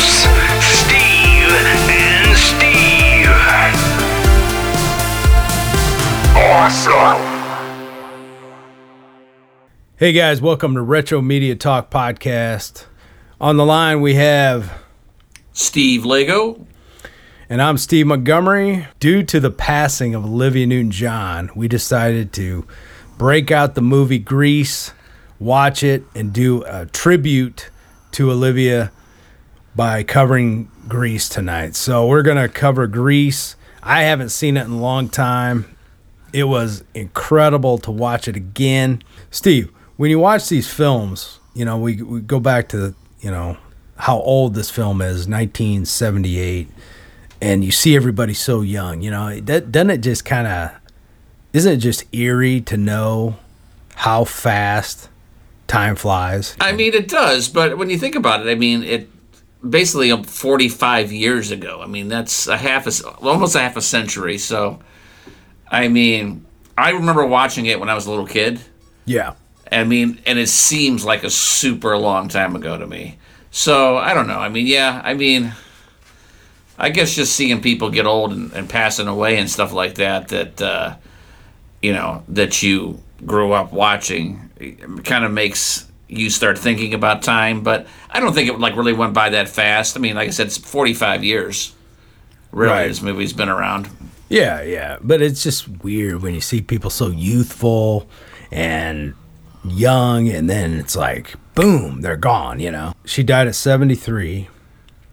hosts, Steve and Steve. Awesome. Hey guys, welcome to Retro Media Talk Podcast. On the line we have, Steve Lego. and I'm Steve Montgomery. Due to the passing of Olivia Newton John, we decided to break out the movie Grease, watch it, and do a tribute to Olivia by covering Grease tonight. So we're going to cover Grease. I haven't seen it in a long time. It was incredible to watch it again. Steve, when you watch these films, you know, we, we go back to, you know, how old this film is, 1978, and you see everybody so young, you know, that, doesn't it just kind of, isn't it just eerie to know how fast time flies? I mean, it does, but when you think about it, I mean, it basically um, 45 years ago. I mean, that's a half a, almost a half a century. So, I mean, I remember watching it when I was a little kid. Yeah. I mean, and it seems like a super long time ago to me. So I don't know. I mean, yeah. I mean, I guess just seeing people get old and, and passing away and stuff like that. That uh, you know that you grew up watching kind of makes you start thinking about time. But I don't think it like really went by that fast. I mean, like I said, it's 45 years. Really, Right. this movie's been around. Yeah, yeah, but it's just weird when you see people so youthful and young, and then it's like, boom, they're gone. You know, she died at seventy three.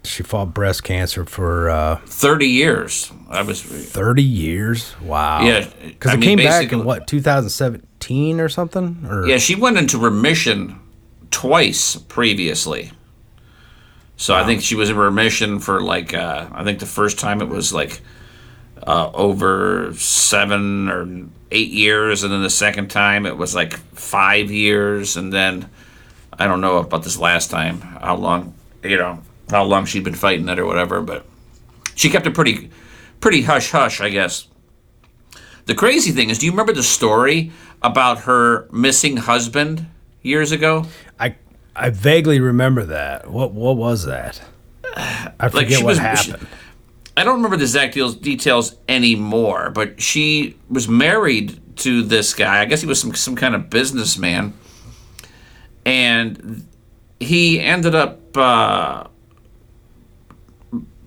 She fought breast cancer for uh, 30 years. I was. thirty years. Wow. Yeah, because I it mean, came back in what two thousand seventeen or something. Or Yeah, she went into remission twice previously. So I think she was in remission for like uh, I think the first time it was like uh, over seven or eight years, and then the second time it was like five years, and then I don't know about this last time how long you know how long she'd been fighting it or whatever, but she kept it pretty pretty hush hush, I guess. The crazy thing is, do you remember the story about her missing husband years ago? I I vaguely remember that. What what was that? I forget she what was- happened. I don't remember the exact deals, details anymore, but she was married to this guy. I guess he was some some kind of businessman, and he ended up uh,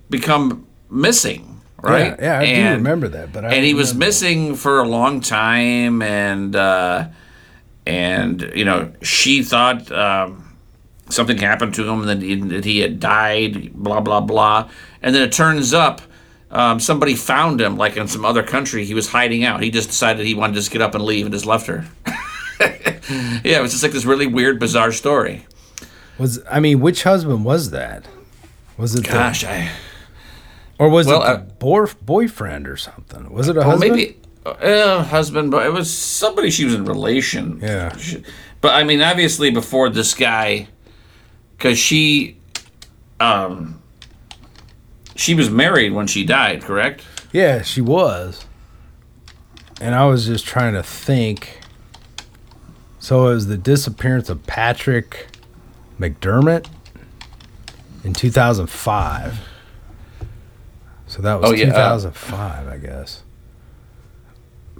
become missing. Right? Yeah, yeah, I do remember that, but I and he was missing for a long time, and uh, and you know she thought um, something happened to him, and that he, that he had died. Blah blah blah, and then it turns up. Um, somebody found him, like in some other country. He was hiding out. He just decided he wanted to just get up and leave, and just left her. yeah, it was just like this really weird, bizarre story. Was I mean, which husband was that? Was it the- Gosh, I or was well, it uh, boyfriend or something? Was it a well husband? maybe uh, husband, but it was somebody she was in relation. Yeah. But I mean, obviously, before this guy, because she, um, she was married when she died, correct? Yeah, she was. And I was just trying to think. So it was the disappearance of Patrick McDermott in 2005. So that was Oh, yeah, uh, 2005, I guess.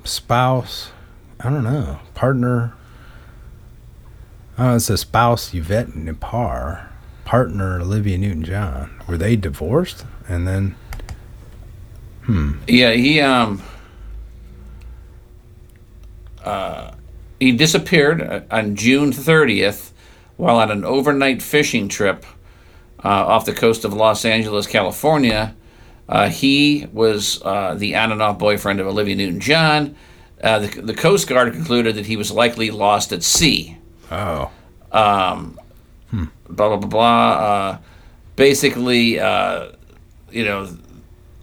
Spouse, I don't know. Partner, oh, it says spouse Yvette Nipar. Partner Olivia Newton John. Were they divorced? And then. hmm. Yeah, he um, uh, he disappeared uh, on June thirtieth while on an overnight fishing trip uh, off the coast of Los Angeles, California. Uh, he was uh, the on and off boyfriend of Olivia Newton John. Uh, the, the Coast Guard concluded that he was likely lost at sea. Oh. blah blah blah blah. Uh, basically, uh, you know,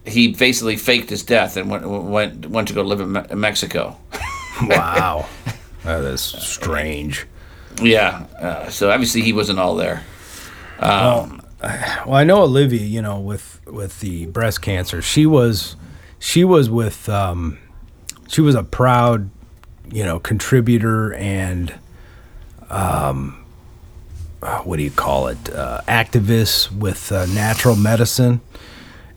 he basically faked his death and went went went to go live in, Me- in Mexico. Wow. that is strange. Yeah, uh, so obviously he wasn't all there. Well, I know Olivia, you know, with with the breast cancer, she was she was with um she was a proud, you know, contributor and um uh, what do you call it? Uh, activist with uh, natural medicine.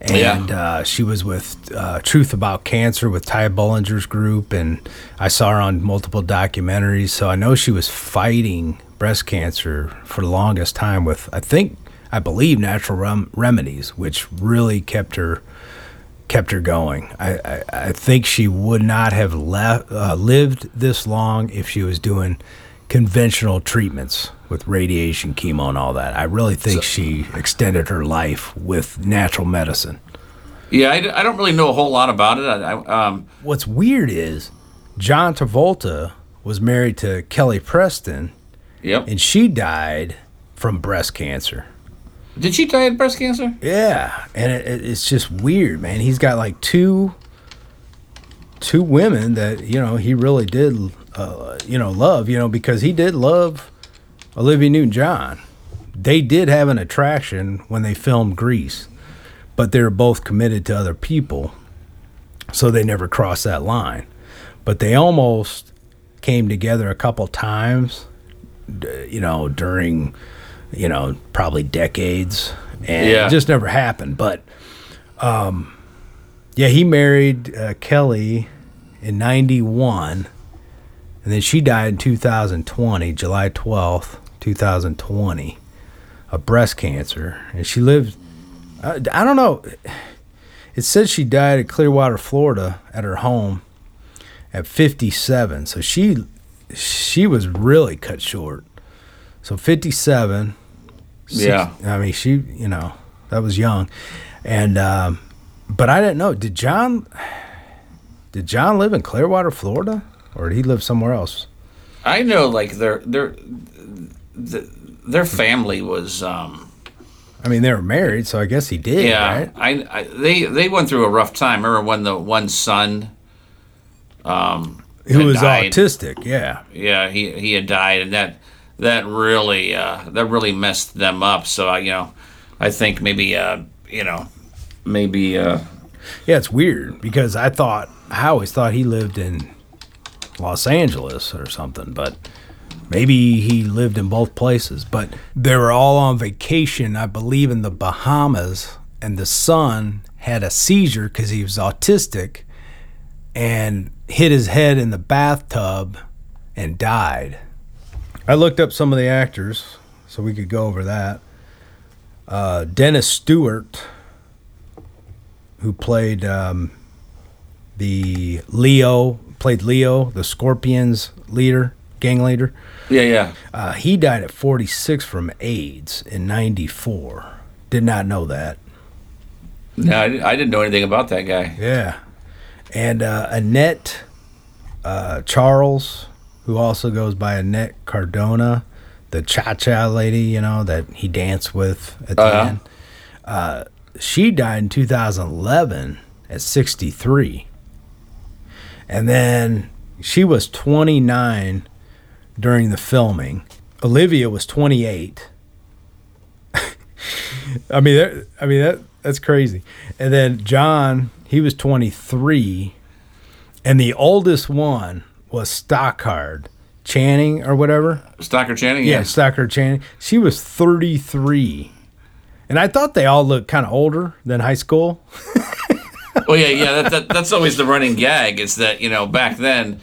And uh, she was with uh, Truth About Cancer with Ty Bollinger's group, and I saw her on multiple documentaries. So I know she was fighting breast cancer for the longest time with, I think, I believe, natural rem- remedies, which really kept her kept her going. I, I, I think she would not have left, uh, lived this long if she was doing conventional treatments with radiation, chemo, and all that. I really think she extended her life with natural medicine. Yeah, I, I don't really know a whole lot about it. I, I, um, What's weird is John Travolta was married to Kelly Preston, yep. and she died from breast cancer. Did she die of breast cancer? Yeah, and it, it, it's just weird, man. He's got like two two women that you know he really did, uh, you know, love. You know, because he did love Olivia Newton-John. They did have an attraction when they filmed Grease, but they were both committed to other people, so they never crossed that line. But they almost came together a couple times, you know, during you know, probably decades, and Yeah. it just never happened. But, um, yeah, he married uh, Kelly in '91, and then she died in 2020, July 12th, 2020, of breast cancer, and she lived. I, I don't know. It says she died at Clearwater, Florida, at her home at 57. So she she was really cut short. So 57. six- Yeah. I mean, she, you know, that was young. And, um, but I didn't know. Did John, did John live in Clearwater, Florida? Or did he live somewhere else? I know, like their their their family was. Um, I mean, they were married, so I guess he did, yeah, right? I, I they they went through a rough time. Remember when the one son. Um, Who was died? autistic, yeah. Yeah, he he had died, and that that really uh, that really messed them up. So I, you know, I think maybe uh, you know, maybe uh, Yeah, it's weird because I thought, I always thought he lived in Los Angeles or something, but maybe he lived in both places. But they were all on vacation, I believe, in the Bahamas, and the son had a seizure because he was autistic and hit his head in the bathtub and died. I looked up some of the actors so we could go over that. Uh, Dennis Stewart who played um, the Leo, played Leo, the Scorpions leader, gang leader. yeah, yeah. Uh, he died at 46 from AIDS in 94. Did not know that. No, I, I didn't know anything about that guy. Yeah. And uh, Annette uh, Charles, who also goes by Annette Cardona, the cha cha lady, you know, that he danced with at the Uh-huh. end. Uh, she died in 2011 at 63. And then she was 29 during the filming. Olivia was 28. I mean, that, I mean that that's crazy. And then John, he was 23, and the oldest one was Stockard Channing or whatever. Stocker Channing. Yeah, Yeah. Stockard Channing. She was 33. And I thought they all looked kind of older than high school. well, yeah, yeah. That, that, that's always the running gag. Is that you know back then,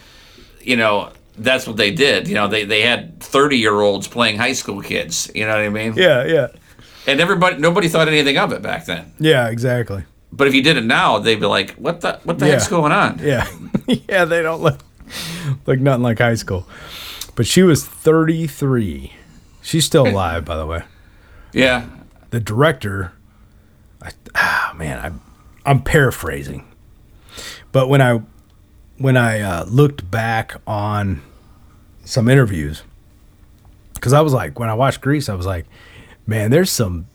you know that's what they did. You know they they had thirty year olds playing high school kids. You know what I mean? Yeah, yeah. And everybody, nobody thought anything of it back then. Yeah, exactly. But if you did it now, they'd be like, "What the what the Yeah. heck's going on?" Yeah. yeah, they don't look like nothing like high school. But she was 33. She's still alive, by the way. Yeah. the director I, ah, man I, i'm paraphrasing but when i when i uh, looked back on some interviews because i was like when i watched grease i was like man there's some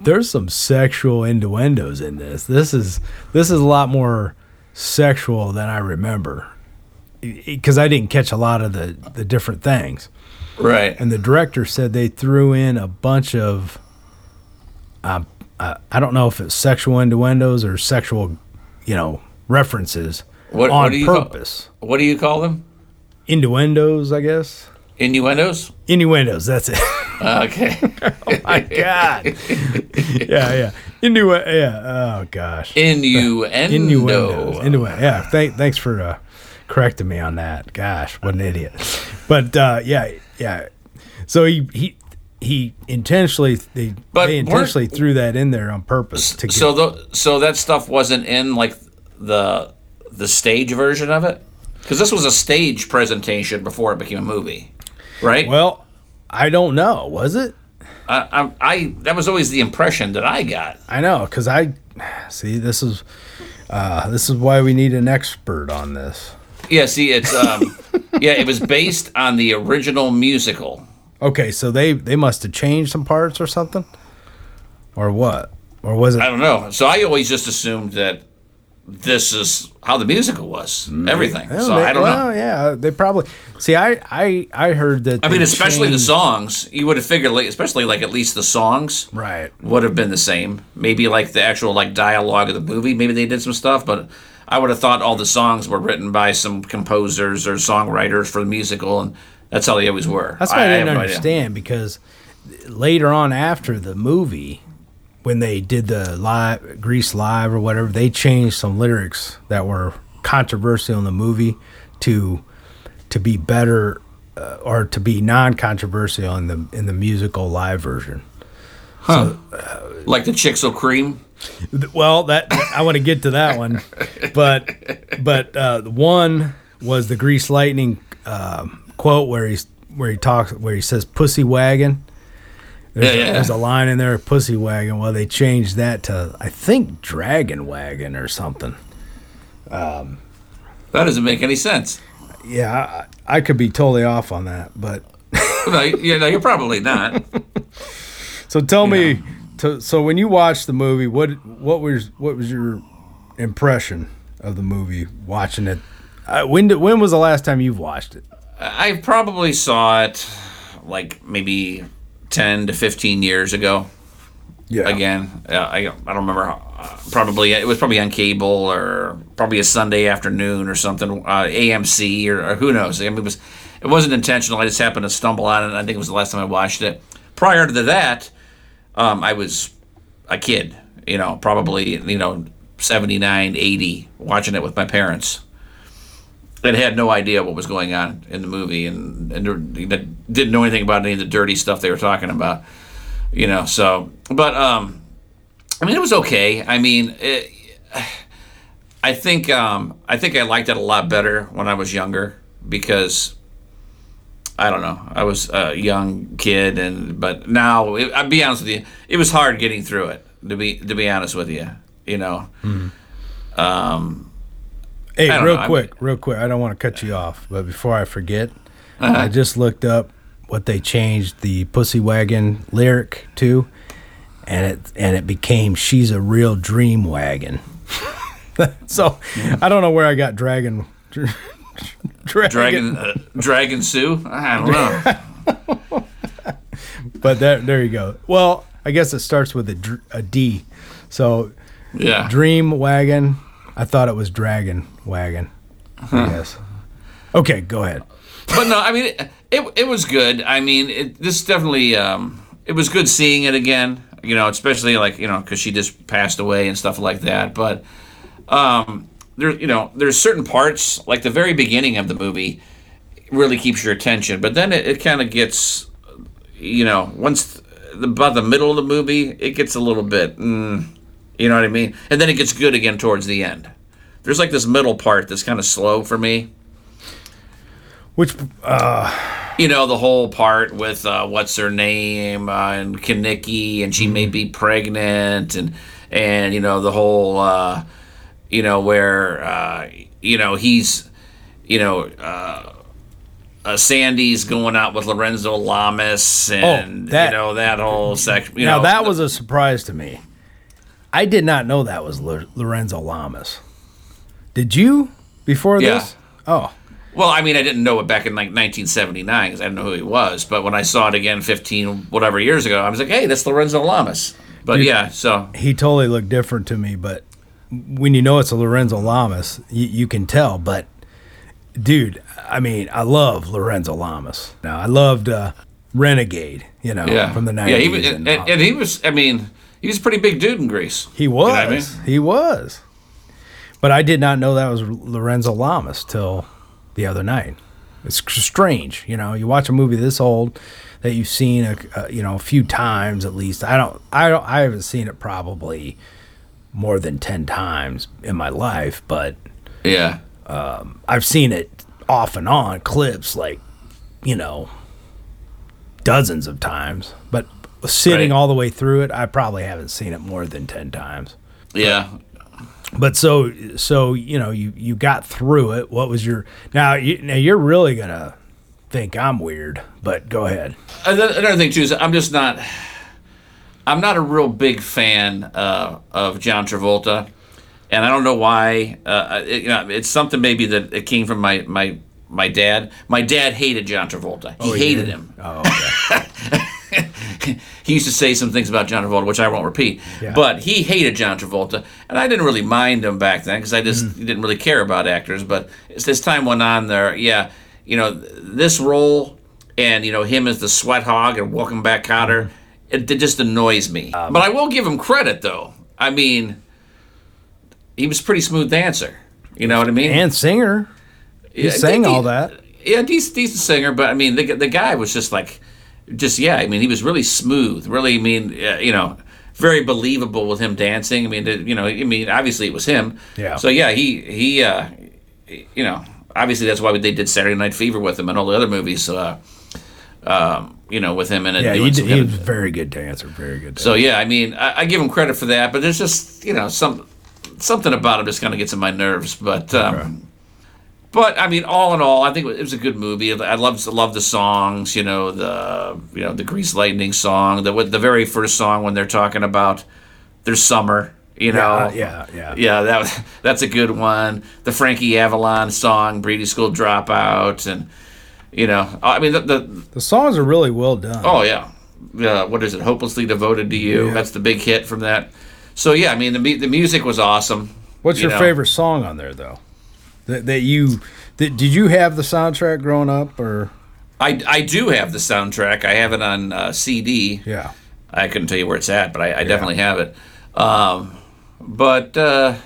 there's some sexual innuendos in this this is this is a lot more sexual than i remember because i didn't catch a lot of the the different things Right. and the director said they threw in a bunch of uh, uh, I don't know if it's sexual innuendos or sexual, you know, references What- on what do you call- purpose. what do you call them? Innuendos, I guess. Innuendos. Innuendos. That's it. Okay. Oh my God. yeah, yeah. Innu- yeah. Oh gosh. Innuendo. Innuendos. Innuendo. Yeah. Thank, thanks for uh, correcting me on that. Gosh, what an idiot. But uh, yeah, yeah. So he he he intentionally they, But they intentionally threw that in there on purpose to get. So the, so that stuff wasn't in like the the stage version of it because this was a stage presentation before it became a movie, right? well, I don't know. Was it? I, I, I that was always the impression that I got. I know because I see this is uh, this is why we need an expert on this. Yeah, see, it's um, yeah, it was based on the original musical. Okay, so they they must have changed some parts or something, or what? Or was it? I don't know. So I always just assumed that this is how the musical was, everything. Well, so they- I don't well, know. yeah, they probably see. I I I heard that. I mean, especially the songs. You would have figured, like, especially like at least the songs, Right. would have been the same. Maybe like the actual like dialogue of the movie. Maybe they did some stuff, but I would have thought all the songs were written by some composers or songwriters for the musical, and that's how they always were. That's why I, didn't have no understand because later on after the movie, when they did the live Grease live or whatever, they changed some lyrics that were controversial in the movie to to be better uh, or to be non-controversial in the in the musical live version. huh? Like the Chicks O' Cream. Well, that I want to get to that one, but but uh, the one was the Grease Lightning um, quote where he's where he talks where he says "pussy wagon." There's, Yeah, a, yeah. there's a line in there, "pussy wagon." Well, they changed that to I think "dragon wagon" or something. Um, That doesn't make any sense. Yeah, I, I could be totally off on that, but no, you know, you're probably not. so tell me. To, so when you watched the movie, what what was what was your impression of the movie watching it? Uh, when did, when was the last time you've watched it? I probably saw it like maybe 10 to 15 years ago. Yeah. again. Uh, I I don't remember. How, uh, probably it was probably on cable or probably a Sunday afternoon or something. Uh, AMC or, or who knows. I mean, it was it wasn't intentional. I just happened to stumble on it. I think it was the last time I watched it. Prior to that, um, I was a kid. You know, probably you know 79, 80, watching it with my parents. And had no idea what was going on in the movie, and and didn't know anything about any of the dirty stuff they were talking about you know so but um i mean it was okay i mean it, i think um i think i liked it a lot better when i was younger because i don't know i was a young kid and but now it, i'll be honest with you it was hard getting through it to be to be honest with you you know mm-hmm. um, Hey, I don't real know, I'm- quick, real quick. I don't want to cut you off, but before I forget, Uh-huh. I just looked up what they changed the "Pussy Wagon" lyric to, and it and it became "She's a real dream wagon." so mm-hmm. I don't know where I got dragon. Dragon, dragon uh, dragon sue i don't know but there, there you go. Well, I guess it starts with a, dr- a D, so yeah dream wagon. I thought it was dragon wagon. I guess. Okay, go ahead. but no, I mean, it, it, it was good. I mean, it, this definitely, um, it was good seeing it again, you know, especially like, you know, because she just passed away and stuff like that. But, um, there, you know, there's certain parts, like the very beginning of the movie, really keeps your attention. But then it, it kind of gets, you know, once the, about the middle of the movie, it gets a little bit, mm, you know what I mean? And then it gets good again towards the end. There's like this middle part that's kind of slow for me Which uh... you know the whole part with uh, what's her name uh, and Kenickie, and she may be pregnant, and and you know the whole uh, you know where uh, you know he's you know uh, uh, Sandy's going out with Lorenzo Lamas, and that- you know that whole section. You now know, that was a surprise to me. I did not know that was Lo- Lorenzo Lamas. Did you before Yeah. this? Oh, Well, I mean, I didn't know it back in like 1979 because I didn't know who he was. But when I saw it again 15 whatever years ago, I was like, hey, that's Lorenzo Lamas. But yeah, so he totally looked different to me. But when you know it's a Lorenzo Lamas, you, you can tell. But dude, I mean, I love Lorenzo Lamas. Now I loved uh, renegade, you know, Yeah, from the yeah. nineties. He was, and, and he was. I mean, he was a pretty big dude in Grease. He was. You know I mean? He was. But I did not know that was Lorenzo Lamas till the other night. It's strange, you know. You watch a movie this old that you've seen a, a you know a few times at least. I don't. I don't. I haven't seen it probably more than ten times in my life, but Yeah, um, I've seen it off and on clips like you know dozens of times. But sitting Right. all the way through it, I probably haven't seen it more than ten times. yeah. But so so you know you you got through it. What was your now? You, now you're really gonna think I'm weird, but go ahead. Another thing too is I'm just not. I'm not a real big fan uh, of John Travolta, and I don't know why. Uh, it, you know, it's something maybe that it came from my my my dad. My dad hated John Travolta. He hated him. Oh, okay. he used to say some things about John Travolta, which I won't repeat. Yeah. But he hated John Travolta, and I didn't really mind him back then because I just Mm-hmm. didn't really care about actors. But as this time went on, there, yeah, you know, this role and you know him as the sweat hog and Welcome Back Kotter, Mm-hmm. It, it just annoys me. Um, but I will give him credit though. I mean, he was a pretty smooth dancer. You know what I mean? and singer, he Yeah, sang all that. yeah, decent, decent singer, but I mean, the, the guy was just like, just yeah. I mean, he was really smooth, really. I mean, uh, you know, very believable with him dancing. I mean, you know, I mean, obviously it was him. Yeah. So yeah, he he, uh, you know, obviously that's why they did Saturday Night Fever with him and all the other movies. Uh, um, you know, with him in it. Yeah, he, he was a very good dancer. Very good. Dancer. so yeah, I mean, I, I give him credit for that, but there's just you know some something about him just kind of gets in my nerves. But um, but I mean, all in all, I think it was a good movie. I love love the songs. You know the you know the Grease Lightning song, the the very first song when they're talking about their summer. You know, yeah, yeah. yeah, that was, that's a good one. The Frankie Avalon song, Beauty School Dropout, and you know, I mean the, the The songs are really well done. Oh yeah, uh, what is it? Hopelessly devoted to you. Yeah. That's the big hit from that. So yeah, I mean the the music was awesome. What's you your know. favorite song on there though? That that you that, did you have the soundtrack growing up or I I do have the soundtrack. I have it on uh, CD. yeah? I couldn't tell you where it's at, but I, I definitely have it. Um, but uh,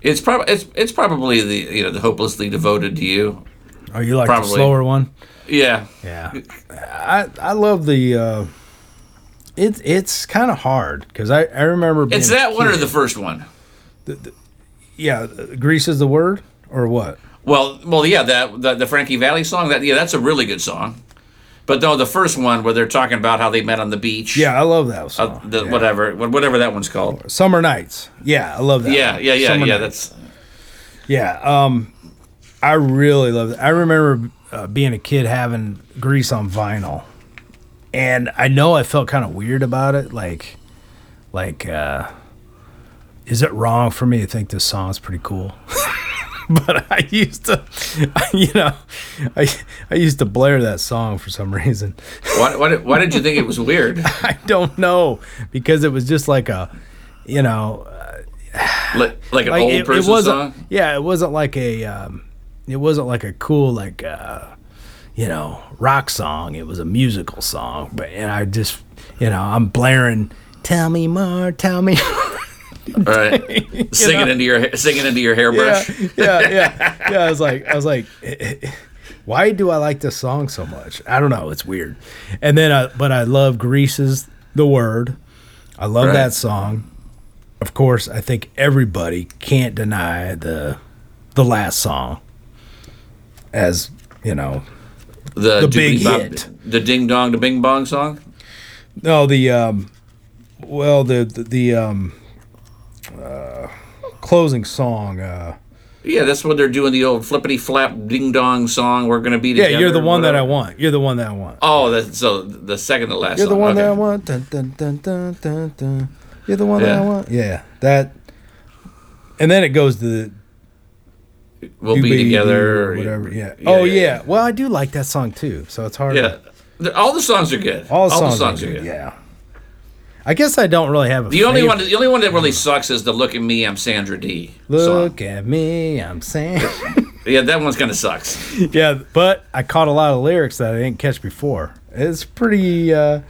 it's probably it's it's probably the you know the hopelessly devoted to you. Oh, you like the slower one? Yeah. Yeah, I I love the. Uh, it's it's kind of hard because I I remember being It's that one or the first one. The, yeah. Grease is the word or what? Well, well, yeah, that the, the Frankie Valli song. That yeah, that's a really good song. But no, the first one where they're talking about how they met on the beach. Yeah, I love that Uh, song. the, Yeah. Whatever, whatever that one's called. Summer nights. Yeah, I love that. Yeah, one. yeah, yeah, Summer yeah. Nights. That's Yeah, um, I really love it. I remember uh, being a kid having Grease on vinyl, and I know I felt kind of weird about it. Like, like, uh, is it wrong for me to think this song's pretty cool? but I used to, you know, I I used to blare that song for some reason. why, why, did, why did you think it was weird? I don't know because it was just like a, you know, like, like an like old it, it person wasn't song? yeah it wasn't like a um, it wasn't like a cool like uh, you know rock song. It was a musical song. But and i just you know i'm blaring tell me more tell me Right, singing into your singing into your yeah hairbrush. yeah yeah yeah. I was like i was like why do i like this song so much? I don't know. It's weird. And then I, but i love greases the word. I love Right. that song. Of course i think everybody can't deny the the last song as you know The, The big bop- hit. the ding dong, the bing bong song. no the um well the the, the um uh closing song uh Yeah, that's when they're doing the old flippity flap ding dong song. We're gonna be together. yeah you're the one that i want you're the one that i want Oh, that's, so the second to last. You're the song. one okay. that I want. Dun, dun, dun, dun, dun, dun. You're the one that I Yeah. want. Yeah, that. And then it goes to the We'll be Baby together or whatever. Yeah. Yeah, oh yeah, yeah. Well, I do like that song too. So it's hard. Yeah, The- all the songs are good. All the songs, songs are are good. good. Yeah. I guess I don't really have a. The only one, the only one that really sucks is the "Look at Me, I'm Sandra Dee." song. Look at me, I'm saying. Yeah, that one's kind of sucks. yeah, but I caught a lot of lyrics that I didn't catch before. It's pretty. Uh,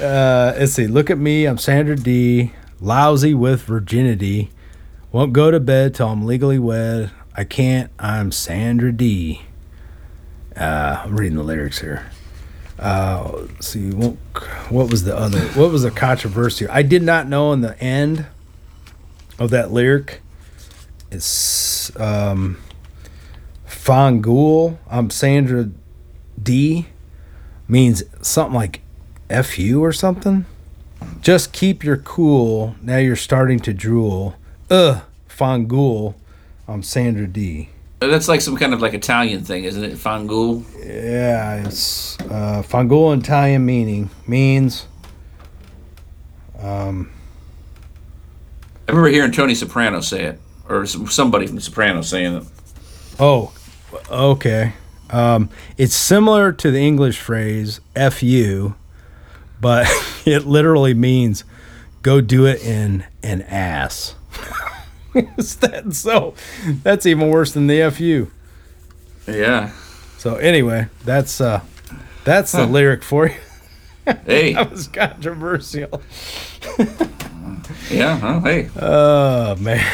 uh, let's see. Look at me. I'm Sandra Dee. Lousy with virginity. Won't go to bed till I'm legally wed. I can't. I'm Sandra Dee. Uh, I'm reading the lyrics here. Uh, see. What, was the other? What was the controversy? I did not know in the end of that lyric. It's um. I'm Sandra Dee. Means something like "fu" or something. Just keep your cool. Now you're starting to drool. Ugh, Fangul. I'm Sandra Dee. That's like some kind of like Italian thing, isn't it? Fangul. Yeah, it's uh, Fangul in Italian meaning means I remember hearing Tony Soprano say it, or somebody from Soprano saying it. Oh, okay. Um, it's similar to the English phrase "fu," but it literally means "go do it in an ass." That so? That's even worse than the "fu." Yeah. So anyway, that's uh, that's the lyric for you. Hey. That was controversial. Yeah. Huh? Hey. Oh man.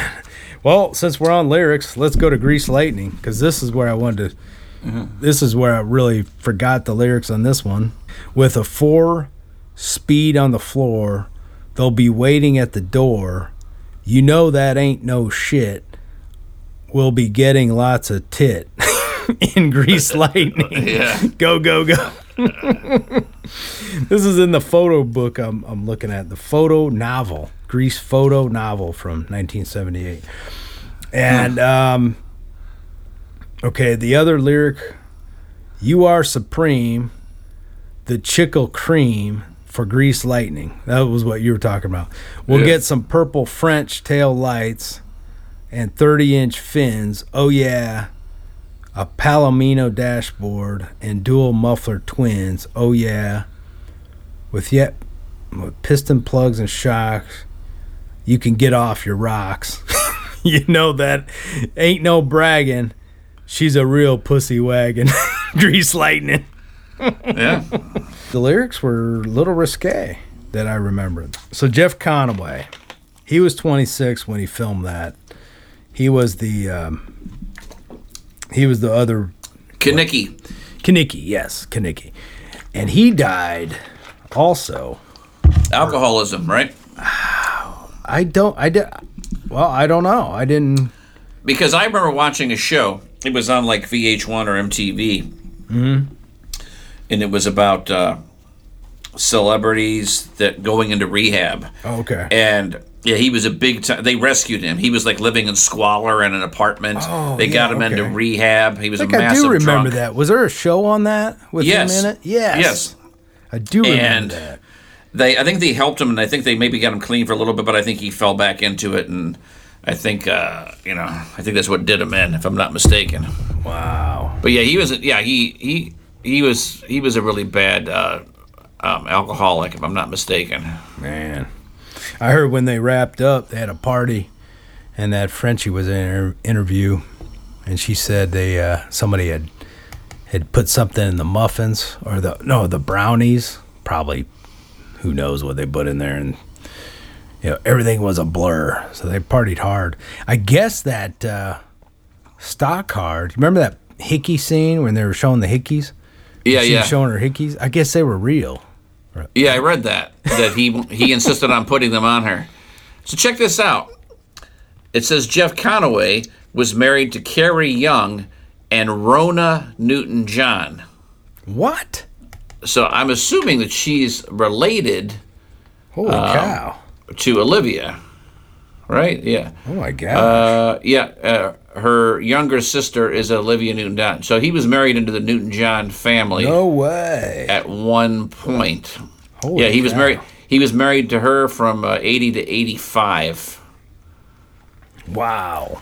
Well, since we're on lyrics, let's go to Grease Lightning because this is where I wanted to. This is where I really forgot the lyrics on this one. With a four speed on the floor, they'll be waiting at the door. You know that ain't no shit. We'll be getting lots of tit in Grease Lightning. Yeah. Go go go. this is in the photo book I'm, I'm looking at the photo novel grease photo novel from 1978 and um okay the other lyric you are supreme the chickle cream for grease lightning that was what you were talking about we'll Yeah. get some purple french tail lights and 30 inch fins oh yeah a Palomino dashboard and dual muffler twins. Oh yeah, with yet with piston plugs and shocks, you can get off your rocks. you know that ain't no bragging. She's a real pussy wagon. Grease lightning. Yeah. The lyrics were a little risque that I remembered. So Jeff Conaway, he was 26 when he filmed that. He was the um, he was the other Kenickie. Kenickie, yes, Kenickie. And he died also. Alcoholism, right? I don't I did well, I don't know. I didn't Because I remember watching a show. It was on like VH1 or MTV. Mm-hmm. And it was about uh, celebrities that going into rehab. oh, okay. And yeah, he was a big time. They rescued him. He was like living in squalor in an apartment. Oh, they got yeah, him into rehab. He was I a think I massive do remember drunk. that. Was there a show on that with Yes. him in it? Yes. Yes. I do remember And that. they, I think they helped him, and I think they maybe got him clean for a little bit, but I think he fell back into it, and I think, uh, you know, I think that's what did him in, if I'm not mistaken. Wow. But yeah, he was, yeah, he he he was he was a really bad uh, um, alcoholic, if I'm not mistaken. Man. I heard when they wrapped up, they had a party and that Frenchie was in an interview and she said they uh, somebody had had put something in the muffins or the no, the brownies, probably who knows what they put in there and you know, everything was a blur. So they partied hard. I guess that uh Stockard, remember that hickey scene when they were showing the hickeys? Yeah, She yeah, showing her hickeys. I guess they were real. yeah. I read that that he he insisted on putting them on her. So check this out. It says Jeff Conaway was married to Carrie Young and Rona Newton John. What? So I'm assuming that she's related Holy um, cow. to Olivia, right? Yeah. Oh my god. Uh, yeah. Uh, her younger sister is Olivia Newton John. So he was married into the Newton John family no way. at one point. Holy yeah, he was married. He was married to her from uh, 80 to 85. Wow.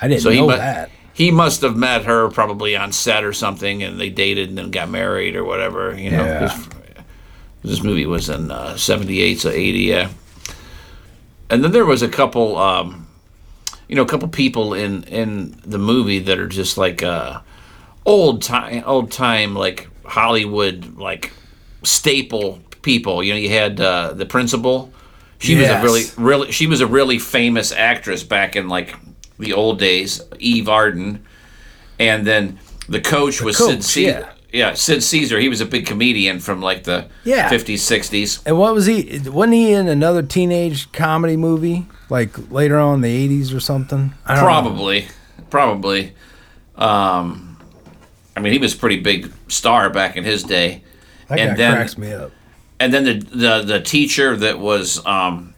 I didn't So he know mu- that. He must have met her probably on set or something, and they dated and then got married or whatever. You know, Yeah. this movie was in uh, '78, so '80. Yeah. And then there was a couple. Um, you know, a couple people in in the movie that are just like uh, old time, old time like Hollywood like staple people. You know, you had uh, the principal. She was a really, really, she was a really famous actress back in like the old days. Eve Arden, and then the coach was Sid coach, Caesar. yeah. Yeah. Sid Caesar. He was a big comedian from like the Yeah. 50s, 60s. And what was he? Wasn't he in another teenage comedy movie like later on in the eighties or something? Don't know. Probably, probably. Um, I mean, he was a pretty big star back in his day. That and guy then, cracks me up. and then the the the teacher that was um,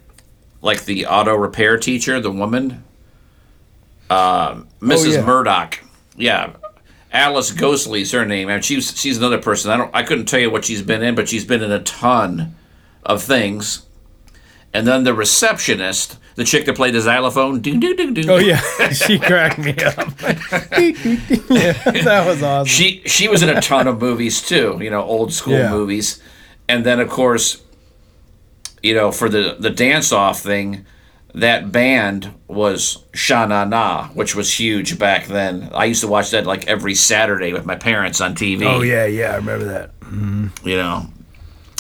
like the auto repair teacher, the woman, uh, Mrs. yeah. Murdoch. Yeah, Alice Ghostley's her name, and she's she's another person. I don't I couldn't tell you what she's been in, but she's been in a ton of things. And then the receptionist, the chick that played the xylophone. Oh yeah, she cracked me up. yeah, that was awesome. she she was in a ton of movies too, you know, old school Yeah. movies. And then of course, you know, for the the dance off thing, that band was Sha Na Na, which was huge back then. I used to watch that like every Saturday with my parents on TV. oh yeah, yeah, I remember that. You know.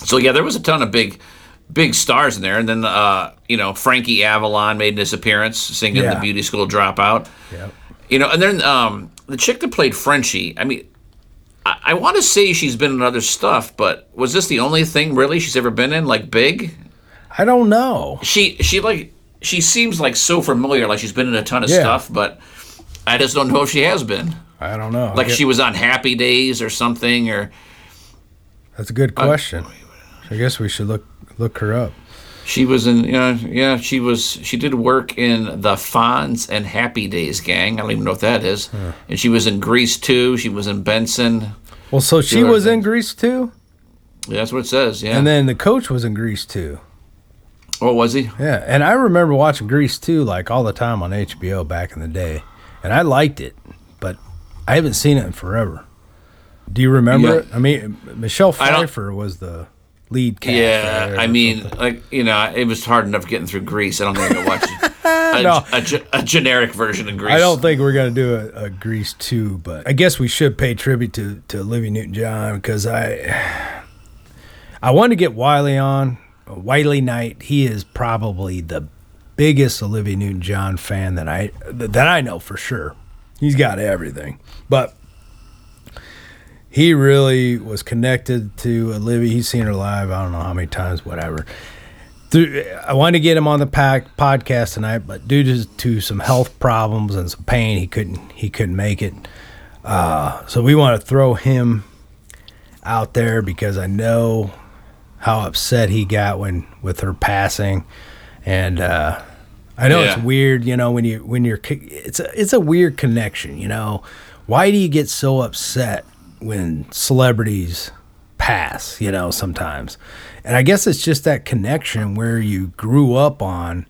So yeah, there was a ton of big big stars in there. And then uh, you know, Frankie Avalon made his appearance singing Yeah. the beauty school dropout. Yep. You know, and then um, the chick that played Frenchie, I mean, I, I want to say she's been in other stuff, but was this the only thing really she's ever been in, like big? I don't know. She she like she seems like so familiar, like she's been in a ton of Yeah. stuff, but I just don't know if she has been. I don't know. Like get- she was on Happy Days or something, or That's a good uh, question. I guess we should look look her up. she was in. Yeah, yeah, she was. She did work in the Fonz and Happy Days gang. I don't even know what that is. And she was in Grease too. She was in Benson. Well, so she was in thanks. Grease too, Yeah, that's what it says. Yeah. and then the coach was in Grease too. What was he? Yeah, and I remember watching Grease too, like all the time on HBO back in the day, and I liked it, but I haven't seen it in forever. Do you remember Yeah. it? I mean, Michelle Pfeiffer was the lead cast. Yeah, I mean, something. like you know, it was hard enough getting through Grease. I don't think I'm gonna watch a, No. a, a generic version of Grease. I don't think we're gonna do a, a Grease two, but I guess we should pay tribute to to Olivia Newton John because I I wanted to get Wiley on. Wiley Knight, he is probably the biggest Olivia Newton John fan that I that I know for sure. He's got everything, but he really was connected to Olivia. He's seen her live. I don't know how many times, whatever. I wanted to get him on the pack, podcast tonight, but due to, to some health problems and some pain, he couldn't he couldn't make it. Uh, so we want to throw him out there because I know how upset he got when with her passing, and uh, I know it's weird, you know, when you when you're it's a it's a weird connection, you know. Why do you get so upset when celebrities pass, you know, sometimes? And I guess it's just that connection where you grew up on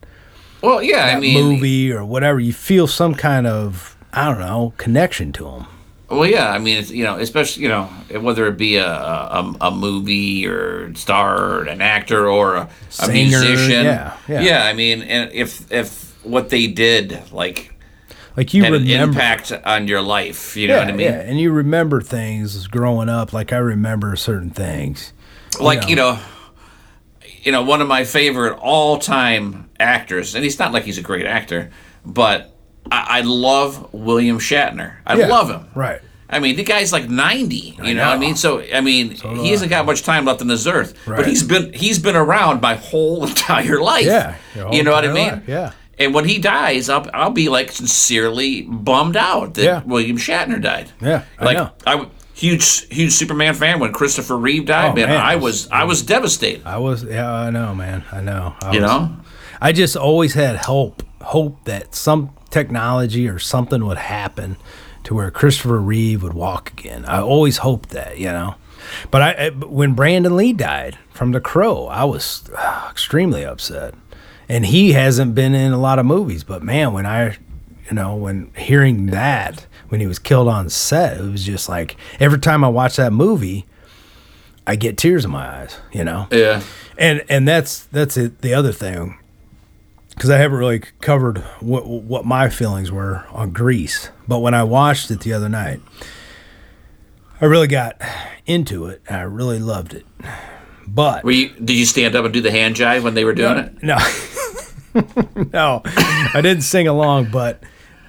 Well, yeah, I mean, movie or whatever. You feel some kind of I don't know connection to them. Well, yeah, I mean, it's, you know, especially you know, whether it be a a, a movie or star or an actor or a, a Singer, musician. yeah, yeah. I mean, and if if what they did like Like you had an remember, impact on your life, you know yeah, what I mean? yeah, and you remember things growing up. Like I remember certain things. like you know you know one of my favorite all-time actors and he's not like he's a great actor but i, I love william shatner i Yeah, love him Right. i mean the guy's like 90 you know, what i mean so i mean do he hasn't got much time left on this earth Right. but he's been he's been around my whole entire life Yeah, you know what i mean life, yeah. and when he dies i'll, I'll be like sincerely bummed out that Yeah. william shatner died Yeah, I like know. I huge huge Superman fan when Christopher Reeve died. Oh, man, man, I was was- I was devastated. I was. Yeah, I know, man. I know. I You was- know, I just always had hope, hope that some technology or something would happen to where Christopher Reeve would walk again. I always hoped that, you know. But I, I- when Brandon Lee died from The Crow, I was uh, extremely upset. And he hasn't been in a lot of movies, but man, when I, you know, when hearing that when he was killed on set, it was just like every time I watch that movie, I get tears in my eyes, you know yeah, and and that's that's it the other thing because I haven't really covered what what my feelings were on Grease. But when I watched it the other night, I really got into it. And I really loved it. But Were you? Did you stand up and do the hand jive when they were doing it? no, no, I didn't sing along, but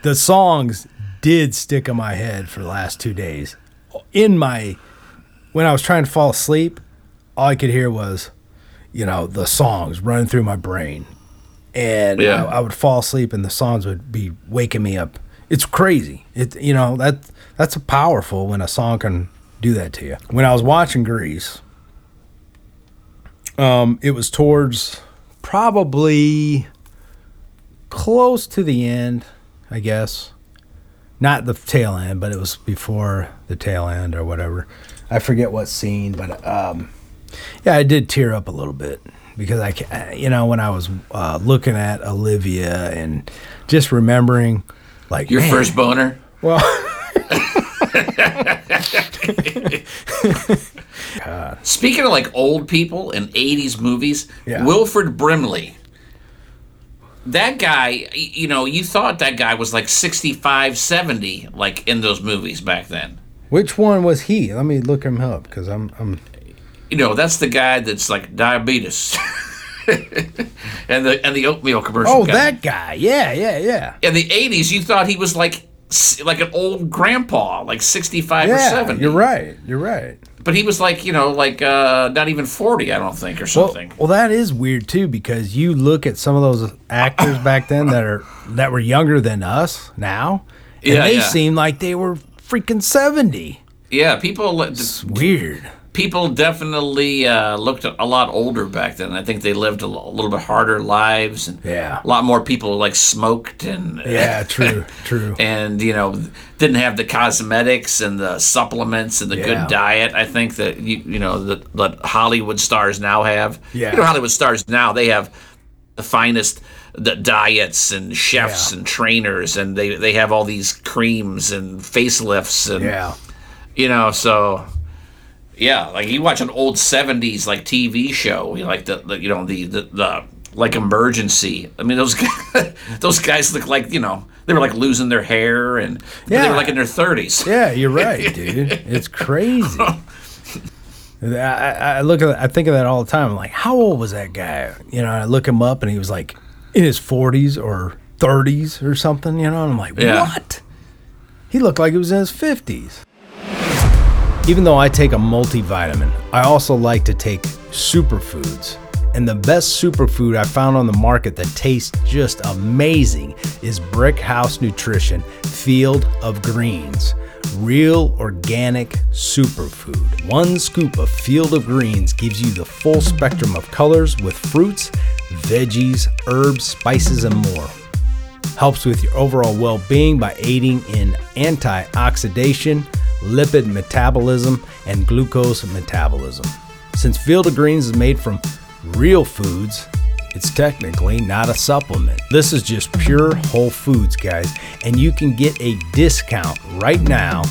the songs did stick in my head for the last two days. In my when I was trying to fall asleep, all I could hear was, you know, the songs running through my brain, and Yeah. I, I would fall asleep, and the songs would be waking me up. It's crazy. It you know that that's a powerful when a song can do that to you. When I was watching Grease, um, it was towards probably close to the end, I guess. Not the tail end, but it was before the tail end or whatever. I forget what scene, but um, yeah, I did tear up a little bit because I, you know, when I was uh, looking at Olivia and just remembering, like Your man, first boner? well, Speaking of like old people in 80s movies, Yeah. Wilford Brimley. That guy, you know, you thought that guy was like 65, 70, like in those movies back then. which one was he? Let me look him up because I'm, I'm You know, that's the guy that's like diabetes. and the and the oatmeal commercial. oh guy. that guy, yeah, yeah, yeah. in the 80s, you thought he was like like an old grandpa, like 65 or 70. you're right. You're right. But he was like, you know, like uh, not even 40, I don't think, or Well, something. well, that is weird too because you look at some of those actors back then that are that were younger than us now, and Yeah, they yeah. seem like they were freaking seventy. yeah, people It's weird. People definitely uh, looked a lot older back then. I think they lived a, l- a little bit harder lives, and Yeah. a lot more people like smoked and Yeah, true, true. and you know didn't have the cosmetics and the supplements and the Yeah. good diet. I think that you you know that, that Hollywood stars now have. Yeah. you know Hollywood stars now they have the finest the diets and chefs Yeah. and trainers and they they have all these creams and facelifts and Yeah, you know so yeah like you watch an old 70s like tv show you know, like the, the you know the, the the like emergency i mean those guys those guys look like you know they were like losing their hair and they were like in their 30s yeah, you're right, dude. It's crazy. I, I I look at I think of that all the time. I'm like, how old was that guy? You know, I look him up and he was like in his 40s or 30s or something. You know, and I'm like, Yeah. what? He looked like he was in his 50s. Even though I take a multivitamin, I also like to take superfoods. And the best superfood I found on the market that tastes just amazing is Brick House Nutrition Field of Greens. Real organic superfood. One scoop of Field of Greens gives you the full spectrum of colors with fruits, veggies, herbs, spices, and more helps with your overall well being by aiding in antioxidation, lipid metabolism, and glucose metabolism. Since Field of Greens is made from real foods, it's technically not a supplement. This is just pure whole foods, guys, and you can get a discount right now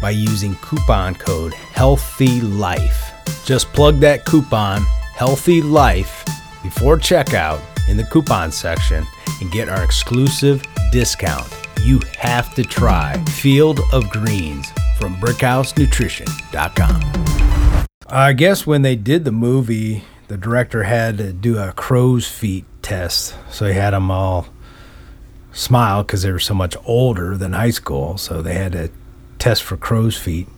by using coupon code Healthy Life. Just plug that coupon Healthy Life before checkout in the coupon section and get our exclusive discount. You have to try Field of Greens from brickhousenutrition.com. I guess when they did the movie, the director had to do a crow's feet test. So he had them all smile because they were so much older than high school. So they had to test for crow's feet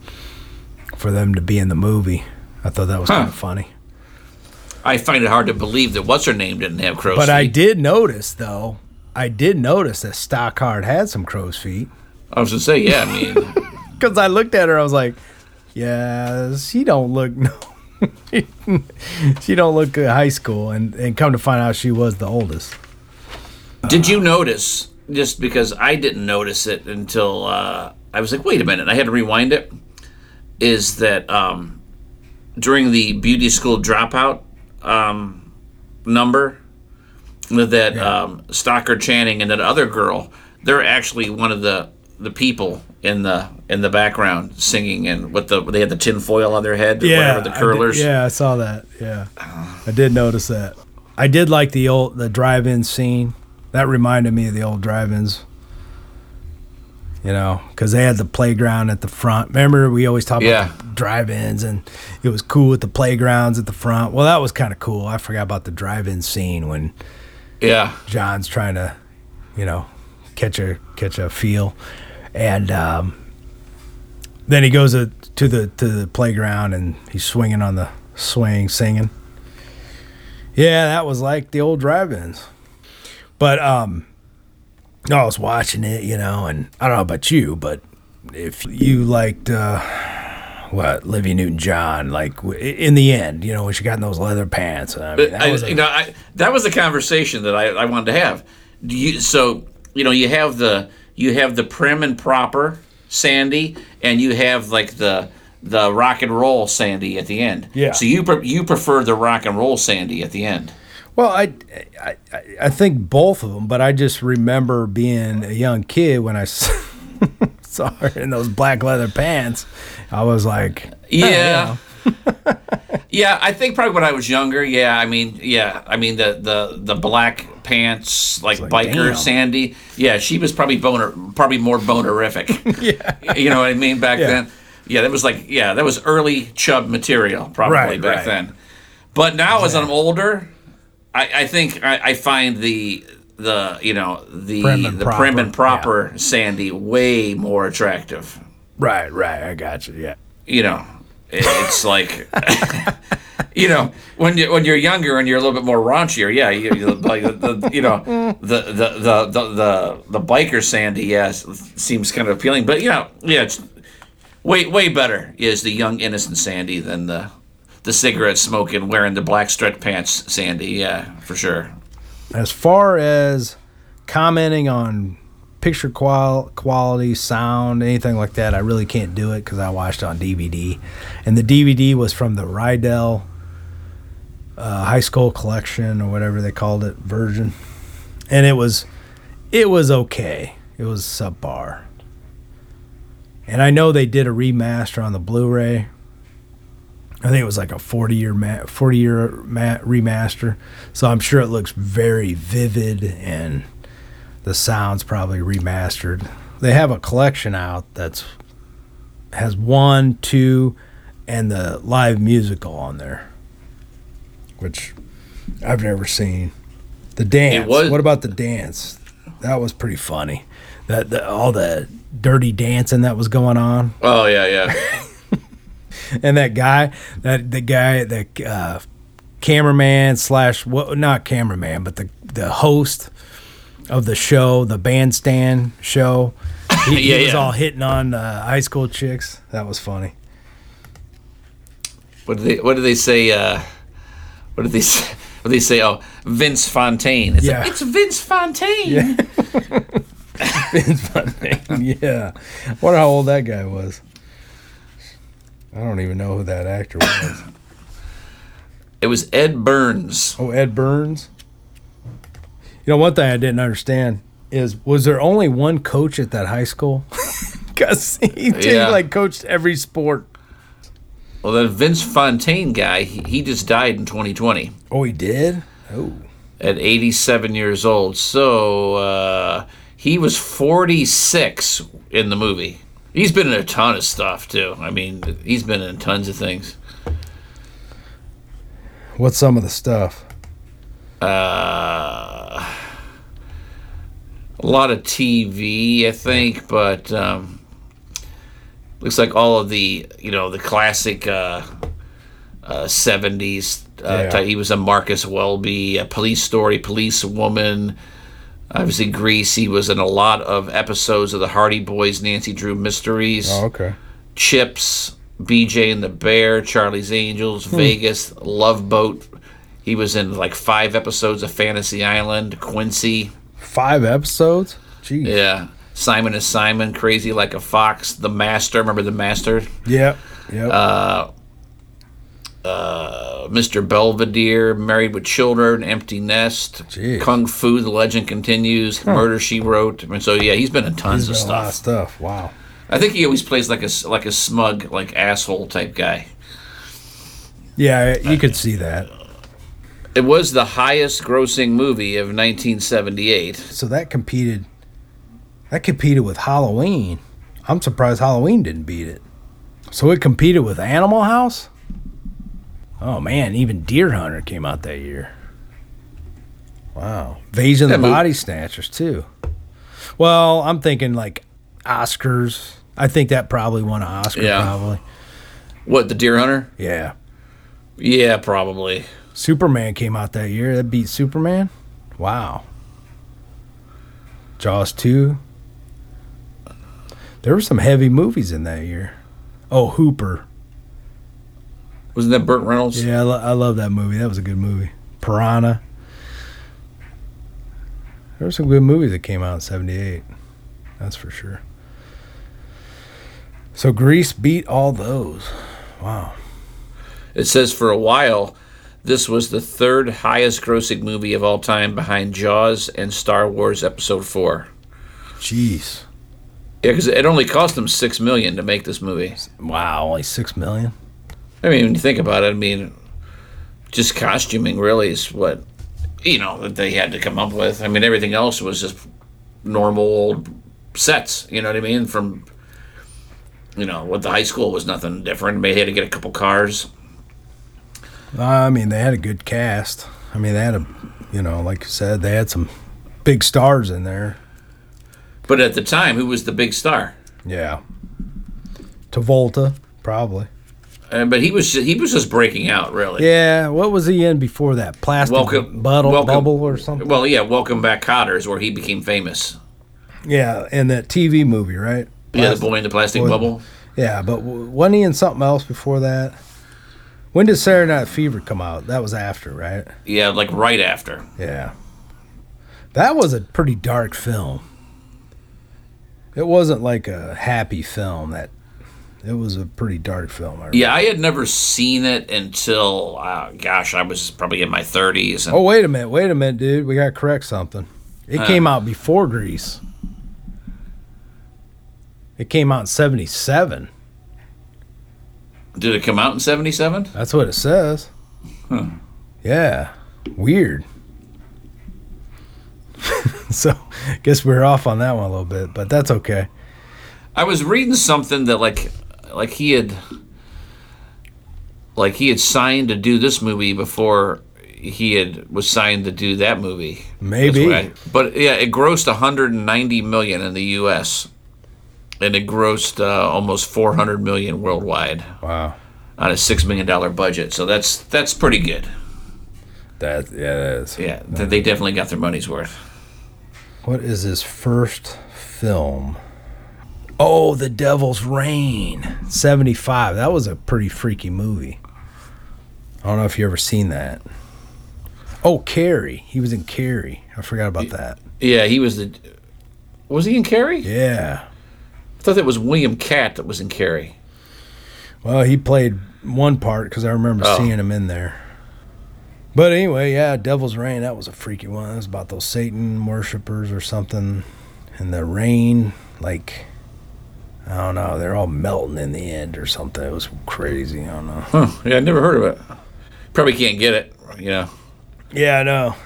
for them to be in the movie. I thought that was kind of funny. i find it hard to believe that what's her name didn't have crow's But I did notice, though, I did notice that Stockard had some crow's feet. I was gonna say yeah i mean Because I looked at her, I was like, yeah, she don't look no. she don't look uh, high school, and and come to find out, she was the oldest. Did you notice? Just because I didn't notice it until uh, I was like, wait a minute, I had to rewind it. Is that um, during the beauty school dropout um, number that um, Channing and that other girl, they're actually one of the the people in the in the background singing and with the they had the tin foil on their head or whatever the I did- curlers. yeah, I saw that. Yeah, I did notice that. I did like the old the drive-in scene. That reminded me of the old drive-ins. You know, because they had the playground at the front. Remember, we always talk Yeah. about drive-ins, and it was cool with the playgrounds at the front. Well, that was kind of cool. I forgot about the drive-in scene when Yeah. John's trying to, you know, catch a catch a feel, and um, then he goes to, to the to the playground and he's swinging on the swing, singing. Yeah, that was like the old drive-ins, but um, I was watching it, you know, and I don't know about you, but if you liked uh, what Livy Newton-John, like in the end, you know, when she got in those leather pants, I mean, that I, was a- you know, I, that was the conversation that I, I wanted to have. Do you so you know you have the you have the prim and proper Sandy, and you have like the the rock and roll Sandy at the end. Yeah. So you pre- you prefer the rock and roll Sandy at the end. Well, I, I, I- I think both of them, but I just remember being a young kid when I saw her in those black leather pants. I was like, Yeah. yeah, I think probably when I was younger. Yeah, I mean, yeah, I mean the the the black pants like, like, biker damn. Sandy. Yeah, she was probably boner, probably more bonerific. yeah, you know what I mean back Yeah. then. Yeah, that was like yeah, that was early chub material probably Right, back right. then. But now as I'm older, I, I think I, I find the the you know the Prim and the prim proper, and proper Sandy way more attractive. right, right. I got you. Yeah, You know, it's like. You know, when you when you're younger and you're a little bit more raunchier, yeah, you, you like the, the you know the the, the the the the biker Sandy, yes, seems kind of appealing. But you know, yeah, it's way way better is the young innocent Sandy than the the cigarette smoking, wearing the black stretch pants Sandy. Yeah, for sure. as far as commenting on picture qual- quality, sound, anything like that, I really can't do it because I watched on DVD, and the DVD was from the Rydell uh, High School Collection or whatever they called it version, and it was it was okay. It was subpar, and I know they did a remaster on the Blu-ray. I think it was like a 40 year ma- 40 year ma- remaster. So I'm sure it looks very vivid and the sound's probably remastered. They have a collection out that's has one, two, and the live musical on there, which I've never seen. The dance. was- What about the dance? That was pretty funny. That the, all the dirty dancing that was going on Oh yeah, yeah. and that guy, that the guy, the uh, cameraman slash what? Not cameraman, but the the host of the show, the bandstand show. He, he was yeah. all hitting on uh, high school chicks. That was funny. What did they What did they say? Uh, what did they say? What did they say? Oh, Vince Fontaine. It's, Yeah. like, it's Vince Fontaine. It's funny. yeah. I wonder how old that guy was. I don't even know who that actor was. It was Edd Byrnes. Oh, Edd Byrnes. You know, one thing I didn't understand is was there only one coach at that high school? Because he, did, Yeah. like coached every sport. Well, that Vince Fontaine guy, he, he just died in 2020 Oh, he did. Oh, at 87 years old. So uh, he was 46 in the movie. He's been in a ton of stuff too. I mean, he's been in tons of things. what's some of the stuff? Uh, a lot of TV, I think, but um, looks like all of the you know the classic uh, uh, 70s. Uh, Yeah. type. He was a Marcus Welby, a Police Story, Police Woman. Obviously, Grease. He was in a lot of episodes of the Hardy Boys, Nancy Drew Mysteries. Oh, okay. Chips, BJ and the Bear, Charlie's Angels, Vegas, Love Boat. He was in like five episodes of Fantasy Island, Quincy. Five episodes. Jeez. Yeah. Simon is Simon, Crazy Like a Fox, The Master. Remember The Master? Yeah. Yep. Uh, Mr. Belvedere, Married with Children, Empty Nest, Jeez. Kung Fu, The Legend Continues, Murder She Wrote. I mean, so yeah, he's been in tons of been a lot of stuff. stuff. Wow. I think he always plays like a like a smug, like asshole type guy. Yeah, you could see that. It was the highest grossing movie of 1978. So that competed. That competed with Halloween. I'm surprised Halloween didn't beat it. So it competed with Animal House. Oh man, even Deer Hunter came out that year. Wow, Invasion of the mo- Body Snatchers too. Well, I'm thinking like Oscars. I think that probably won an Oscar. Yeah. Probably. What, The Deer Hunter? Yeah. Yeah, probably. Superman came out that year. That beat Superman. Wow. Jaws 2. There were some heavy movies in that year. Oh, Hooper. Wasn't that Burt Reynolds? Yeah, I, lo- I love that movie. That was a good movie. Piranha. There were some good movies that came out in 78. That's for sure. So Grease beat all those. Wow. It says for a while, this was the third highest grossing movie of all time behind Jaws and Star Wars Episode 4. Jeez. Yeah, because it only cost them 6 million to make this movie. Wow, only 6 million? I mean, when you think about it, I mean, just costuming really is what, you know, that they had to come up with. I mean, everything else was just normal old sets, you know what I mean? From, you know, what the high school was nothing different. They had to get a couple cars. I mean, they had a good cast. I mean, they had a, you know, like you said, they had some big stars in there. But at the time, who was the big star? Yeah. Travolta, probably. Uh, but he was he was just breaking out, really. Yeah. What was he in before that? Plastic Welcome, welcome- bubble or something? Well, yeah, Welcome Back, Kotter is where he became famous. Yeah, and that TV movie, right? Yeah, the boy in the plastic Boy- bubble. Yeah, but wasn't he in something else before that? When did Saturday Night Fever come out? That was after, right? Yeah, like right after. Yeah. That was a pretty dark film. It wasn't like a happy film. That it was a pretty dark film. I Yeah, I had never seen it until, uh, gosh, I was probably in my 30s. And Oh wait a minute, wait a minute, dude. We gotta correct something. It came out before Grease. It came out in '77. Did it come out in 77? That's what it says. Yeah, weird. so, guess we are off on that one a little bit, but that's okay. I was reading something that like like he had like he had signed to do this movie before he had was signed to do that movie. Maybe. I- but yeah, it grossed 190 million in the U.S. and it grossed uh, almost 400 million worldwide Wow, on a six million dollar budget. So that's that's pretty good. that yeah, that is. Yeah, th- they definitely got their money's worth. What is his first film? Oh, The Devil's Rain, '75. That was a pretty freaky movie. I don't know if you ever seen that. Oh, Carrie. He was in Carrie. I forgot about that. Yeah, he was the. Was he in Carrie? Yeah. I thought that was William Katt that was in Carrie. Well, he played one part because I remember Oh. seeing him in there. But anyway, yeah, Devil's Rain, that was a freaky one. It was about those Satan worshippers or something. And the rain, like, I don't know, they're all melting in the end or something. It was crazy. I don't know. Huh? Yeah, I never heard of it. Probably can't get it. You know. Yeah, I know.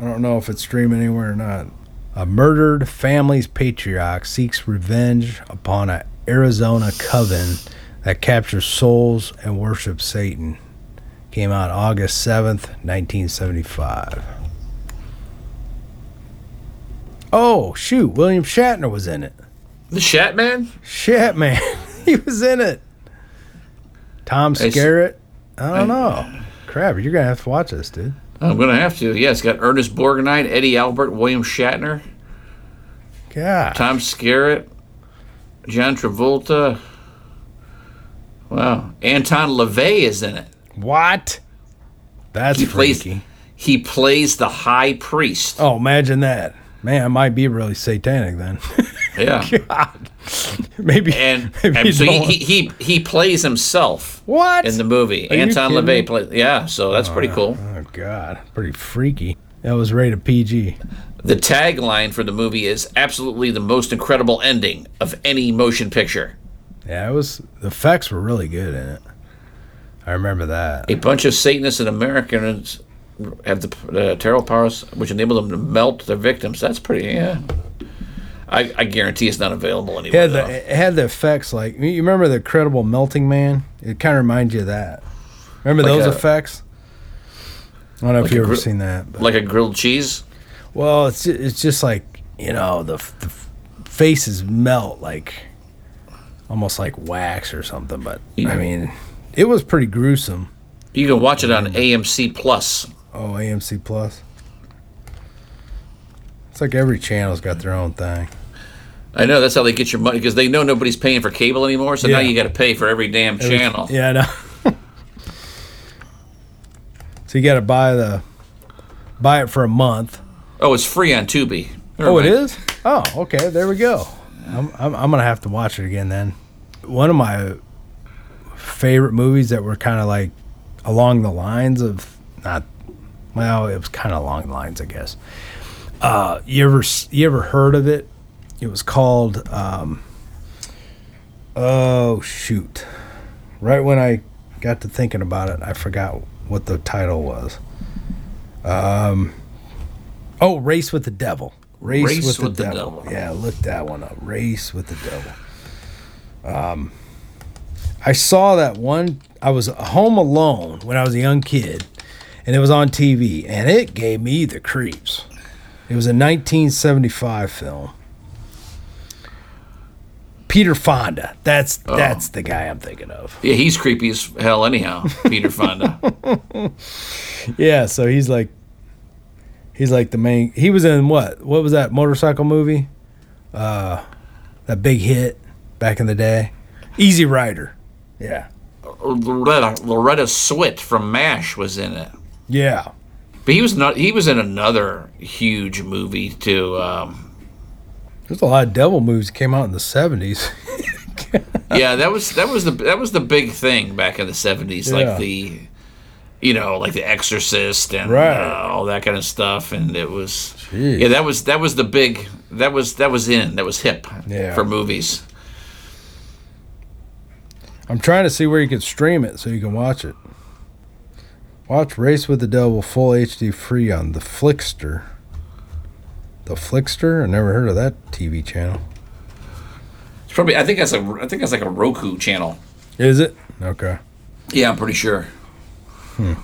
I don't know if it's streaming anywhere or not. A murdered family's patriarch seeks revenge upon an Arizona coven that captures souls and worships Satan. Came out August 7th, 1975. Oh, shoot. William Shatner was in it. The Shat Man? Shit, man. he was in it. Tom Skerritt. I don't know. Crap, you're going to have to watch this, dude. I'm gonna have to. Yeah, it's got Ernest Borgnine, Eddie Albert, William Shatner, God. Tom Skerritt, John Travolta. Wow, Anton LaVey is in it. What? That's He plays. freaky. He plays the high priest. Oh, imagine that. Man, it might be really satanic then. Yeah, God. maybe. and, maybe and so he, he he plays himself what? in the movie. Are Anton LaVey plays. Yeah, so that's pretty oh, cool. Oh God, pretty freaky. That was rated PG. The tagline for the movie is absolutely the most incredible ending of any motion picture. Yeah, it was. The effects were really good in it. I remember that. A bunch of Satanists and Americans have the, the terrible powers which enable them to melt their victims. That's pretty. Yeah. I, I guarantee it's not available It anywhere. had the it had the effects like you remember the Incredible Melting Man? It kind of reminds you of that. Remember Like those a- effects? I don't know like if you a ever seen that. But, like a grilled cheese. well, it's it's just like you know the the faces melt like almost like wax or something. But Yeah. I mean, it was pretty gruesome. You can watch it on mm. AMC Plus. Oh, AMC Plus. It's like every channel's got their own thing. I know that's how they get your money because they know nobody's paying for cable anymore. So now you got to pay for every damn channel. Yeah, I know. so you got to buy the buy it for a month. Oh, it's free on Tubi. Never Oh, it mind. is. Oh, okay. There we go. I'm, I'm, I'm gonna have to watch it again then. One of my favorite movies that were kind of like along the lines of not well, it was kind of along the lines, I guess. Uh, you ever you ever heard of it? It was called um, oh shoot! Right when I got to thinking about it, I forgot what the title was. Um, oh, Race with the Devil. Race, Race with, with the, the devil. Devil. Yeah, look that one up. Race with the Devil. Um, I saw that one. I was home alone when I was a young kid, and it was on TV, and it gave me the creeps. It was a 1975 film. Peter Fonda. That's that's the guy I'm thinking of. Yeah, he's creepy as hell. Anyhow, Peter Fonda. Yeah, so he's like he's like the main he was in what? What was that motorcycle movie? Uh that big hit back in the day. Easy Rider. Yeah. Loretta Loretta Swit from MASH was in it. Yeah. But he was not. He was in another huge movie too. Um, There's a lot of devil movies that came out in the 70s. yeah, that was that was the that was the big thing back in the seventies, Yeah. like the, you know, like the Exorcist and Right. uh, all that kind of stuff, and it was Jeez. yeah, that was that was the big that was that was in that was hip Yeah. for movies. I'm trying to see where you can stream it so you can watch it. Watch Race with the Devil full HD free on the Flickster. The Flickster? I never heard of that TV channel. It's probably I think that's a I think that's like a Roku channel. Is it? Okay. Yeah, I'm pretty sure. Hmm.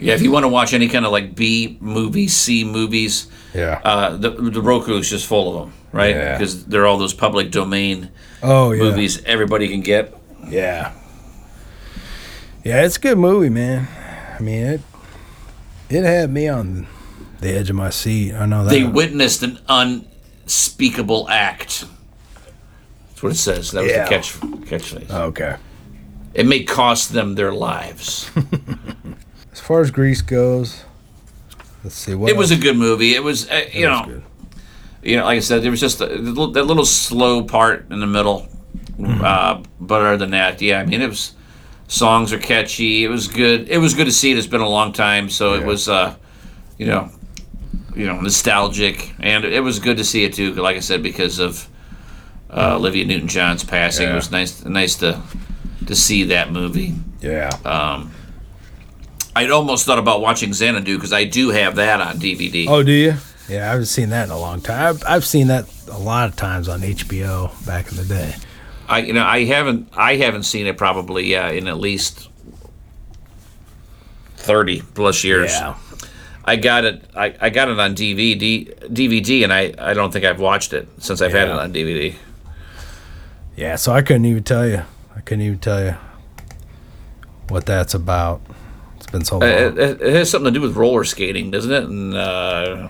Yeah, if you want to watch any kind of like B movies, C movies, Yeah. uh, the the Roku is just full of them, right? Yeah. Because they're all those public domain oh, yeah. movies everybody can get. Yeah. Yeah, it's a good movie, man. I mean, it it had me on the edge of my seat. I know that. They witnessed an unspeakable act. That's what it says. That was Yeah. the catch catchphrase. okay. It may cost them their lives. As far as Grease goes, let's see what it was a good movie. It was, uh, you was know, good. you know, like I said, there was just a, little- that little slow part in the middle. Mm-hmm. Uh, but other than that, yeah, I mean, it was songs are catchy. It was good. It was good to see it. It's been a long time, so it was, uh, you know, you know, nostalgic, and it was good to see it too. Like I said, because of uh, Olivia Newton-John's passing, it was nice, nice to to see that movie. Yeah. Um, I'd almost thought about watching Xanadu because I do have that on DVD. oh, do you? Yeah, I haven't seen that in a long time. I've, I've seen that a lot of times on HBO back in the day. I you know I haven't I haven't seen it probably uh, in at least thirty plus years. I got it I, I got it on DVD DVD and I, I don't think I've watched it since I've had it on DVD. Yeah, so I couldn't even tell you. I couldn't even tell you what that's about. It's been so Uh, long. It, it, it has something to do with roller skating, doesn't it? And uh,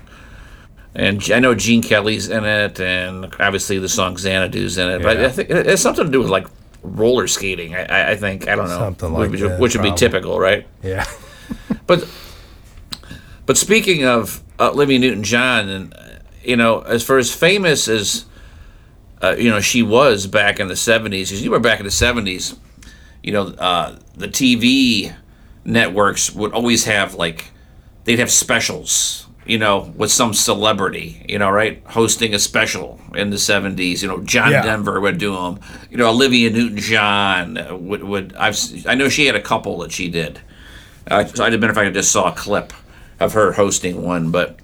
and I know Gene Kelly's in it, and obviously the song Xanadu's in it. But I think it has something to do with like roller skating. I, I- I think I don't know Something like which, that, which would be typical, right? yeah. But but speaking of uh, Olivia Newton-John, and uh, you know, as far as famous as uh, you know she was back in the '70s, because you were back in the '70s, you know, uh, the TV networks would always have like they'd have specials, you know, with some celebrity, you know, right, hosting a special in the '70s. You know, John Yeah. Denver would do them. You know, Olivia Newton-John would would I've I know she had a couple that she did. Uh, so I'd have been if I just saw a clip. Of her hosting one, but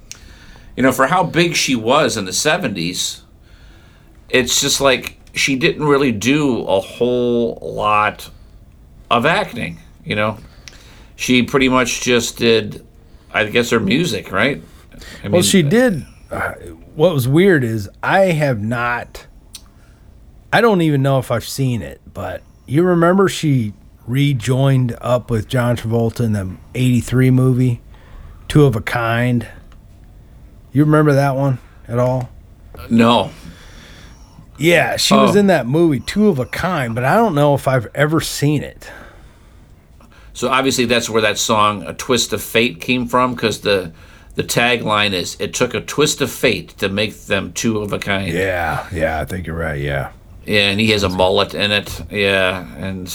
you know, for how big she was in the '70s, it's just like she didn't really do a whole lot of acting. You know, she pretty much just did, I guess, her music, right? I Well, she did. Uh, what was weird is I have not. I don't even know if I've seen it, but you remember she rejoined up with John Travolta in the '83 movie, Two of a Kind. You remember that one at all? No, Yeah, she was Oh. in that movie, Two of a Kind, but I don't know if I've ever seen it. So obviously that's where that song "A Twist of Fate" came from, because the the tagline is "It took a twist of fate to make them two of a kind." Yeah, yeah, I think you're right. Yeah. Yeah, and he has a mullet in it. Yeah, and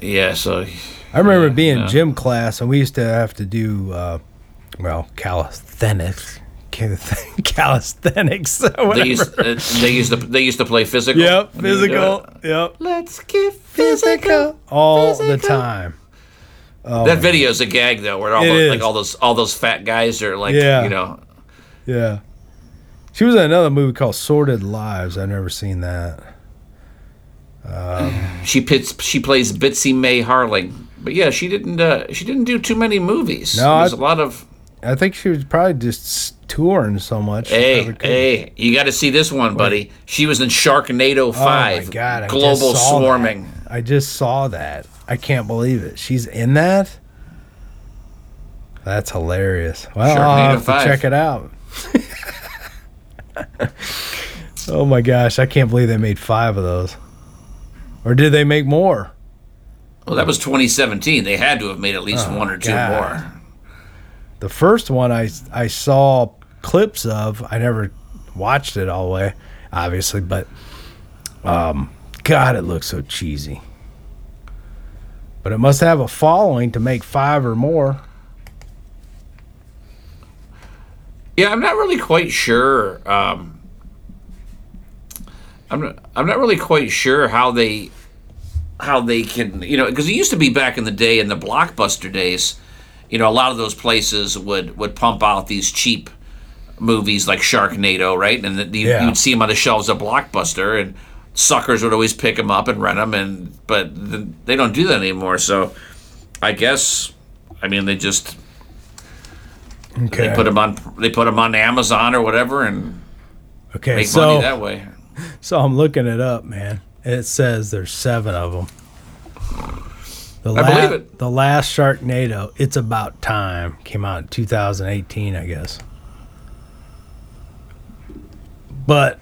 yeah, so I remember Yeah, being yeah. gym class, and we used to have to do, uh, well, calisthenics. Calisthenics. they used uh, they used to they used to play physical. Yep, when you would do physical. Yep. Let's get Physical. All the time. that video's a gag though, where all the, like all those all those fat guys are like, Yeah. you know, Yeah. She was in another movie called Sordid Lives. I've never seen that. she pits she plays Bitsy Mae Harling. But yeah, she didn't uh, she didn't do too many movies. No, There's I- a lot of I think she was probably just touring so much. Hey, hey, you got to see this one, buddy. She was in Sharknado Five. Oh 5. my God. I Global Swarming. that. I just saw that. I can't believe it. She's in that? That's hilarious. Well, I'll Sharknado have to 5. check it out. oh my gosh. I can't believe they made five of those. Or did they make more? Well, that was 2017. They had to have made at least one or two God. more. The first one I I saw clips of. I never watched it all the way, obviously, but um, God, it looks so cheesy. But it must have a following to make five or more. Yeah, I'm not really quite sure. Um, I'm not, I'm not really quite sure how they how they can you know because it used to be back in the day in the blockbuster days, you know a lot of those places would would pump out these cheap movies like Sharknado, right? And the, you, Yeah. you'd see them on the shelves of Blockbuster, and suckers would always pick them up and rent them, and but th they don't do that anymore. So I guess I mean they just Okay. they put them on they put them on Amazon or whatever and okay. make So money that way. so I'm looking it up, man. It says there's seven of them. The I believe it. The last Sharknado, It's About Time, came out in 2018, I guess. But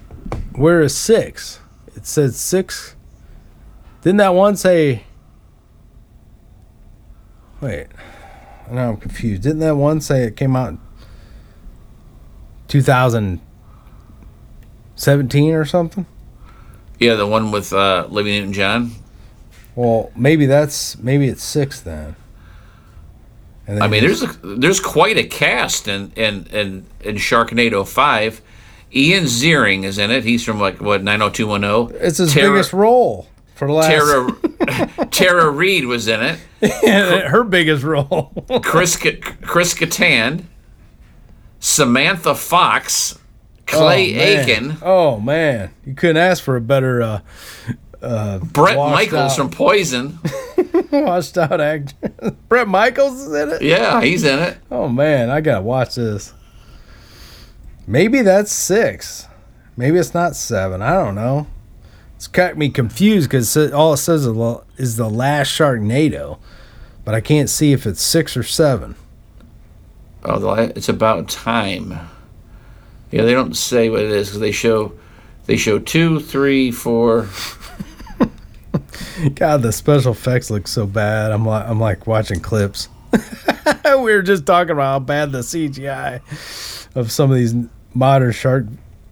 where is six? It says six. Didn't that one say? Wait, now I'm confused. Didn't that one say it came out in 2017 or something? Yeah, the one with uh, Olivia Newton John. Well, maybe that's maybe it's six then. And I mean, there's a, there's quite a cast in in in, in Sharknado Five. Ian Ziering is in it. He's from like what 90210. it's his Tara, biggest role for the last. Tara Tara Reid was in it. her biggest role. Chris Chris Kattan, Samantha Fox, Clay oh. Aiken, Oh man, you couldn't ask for a better uh, Bret Michaels out. from Poison. washed out actor. Bret Michaels is in it. Yeah, he's in it. Oh man, I gotta watch this. Maybe that's six. Maybe it's not seven. I don't know. It's got me confused because all it says is the- is the last Sharknado, but I can't see if it's six or seven. Oh, it's about time. Yeah, they don't say what it is because they show they show two, three, four. God, the special effects look so bad. I'm like, I'm like watching clips. we were just talking about how bad the CGI of some of these modern shark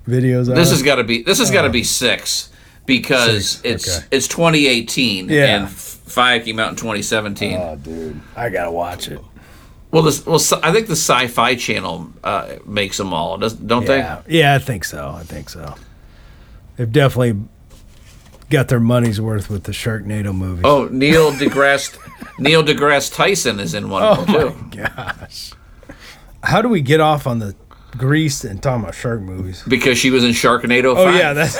videos are. This has got to be this has got to uh, be six because Six, it's okay. it's 2018 Yeah. and f- five came out in 2017. oh, dude, I gotta watch it. Well, this well I think the Sci-Fi Channel uh, makes them all, don't Yeah, yeah, I think so. I think so. They've definitely got their money's worth with the Sharknado movie. Oh, Neil deGrasse Neil deGrasse Tyson is in one of them too. gosh. How do we get off on the Grease and talking about shark movies? Because she was in Sharknado 5. Oh yeah, that's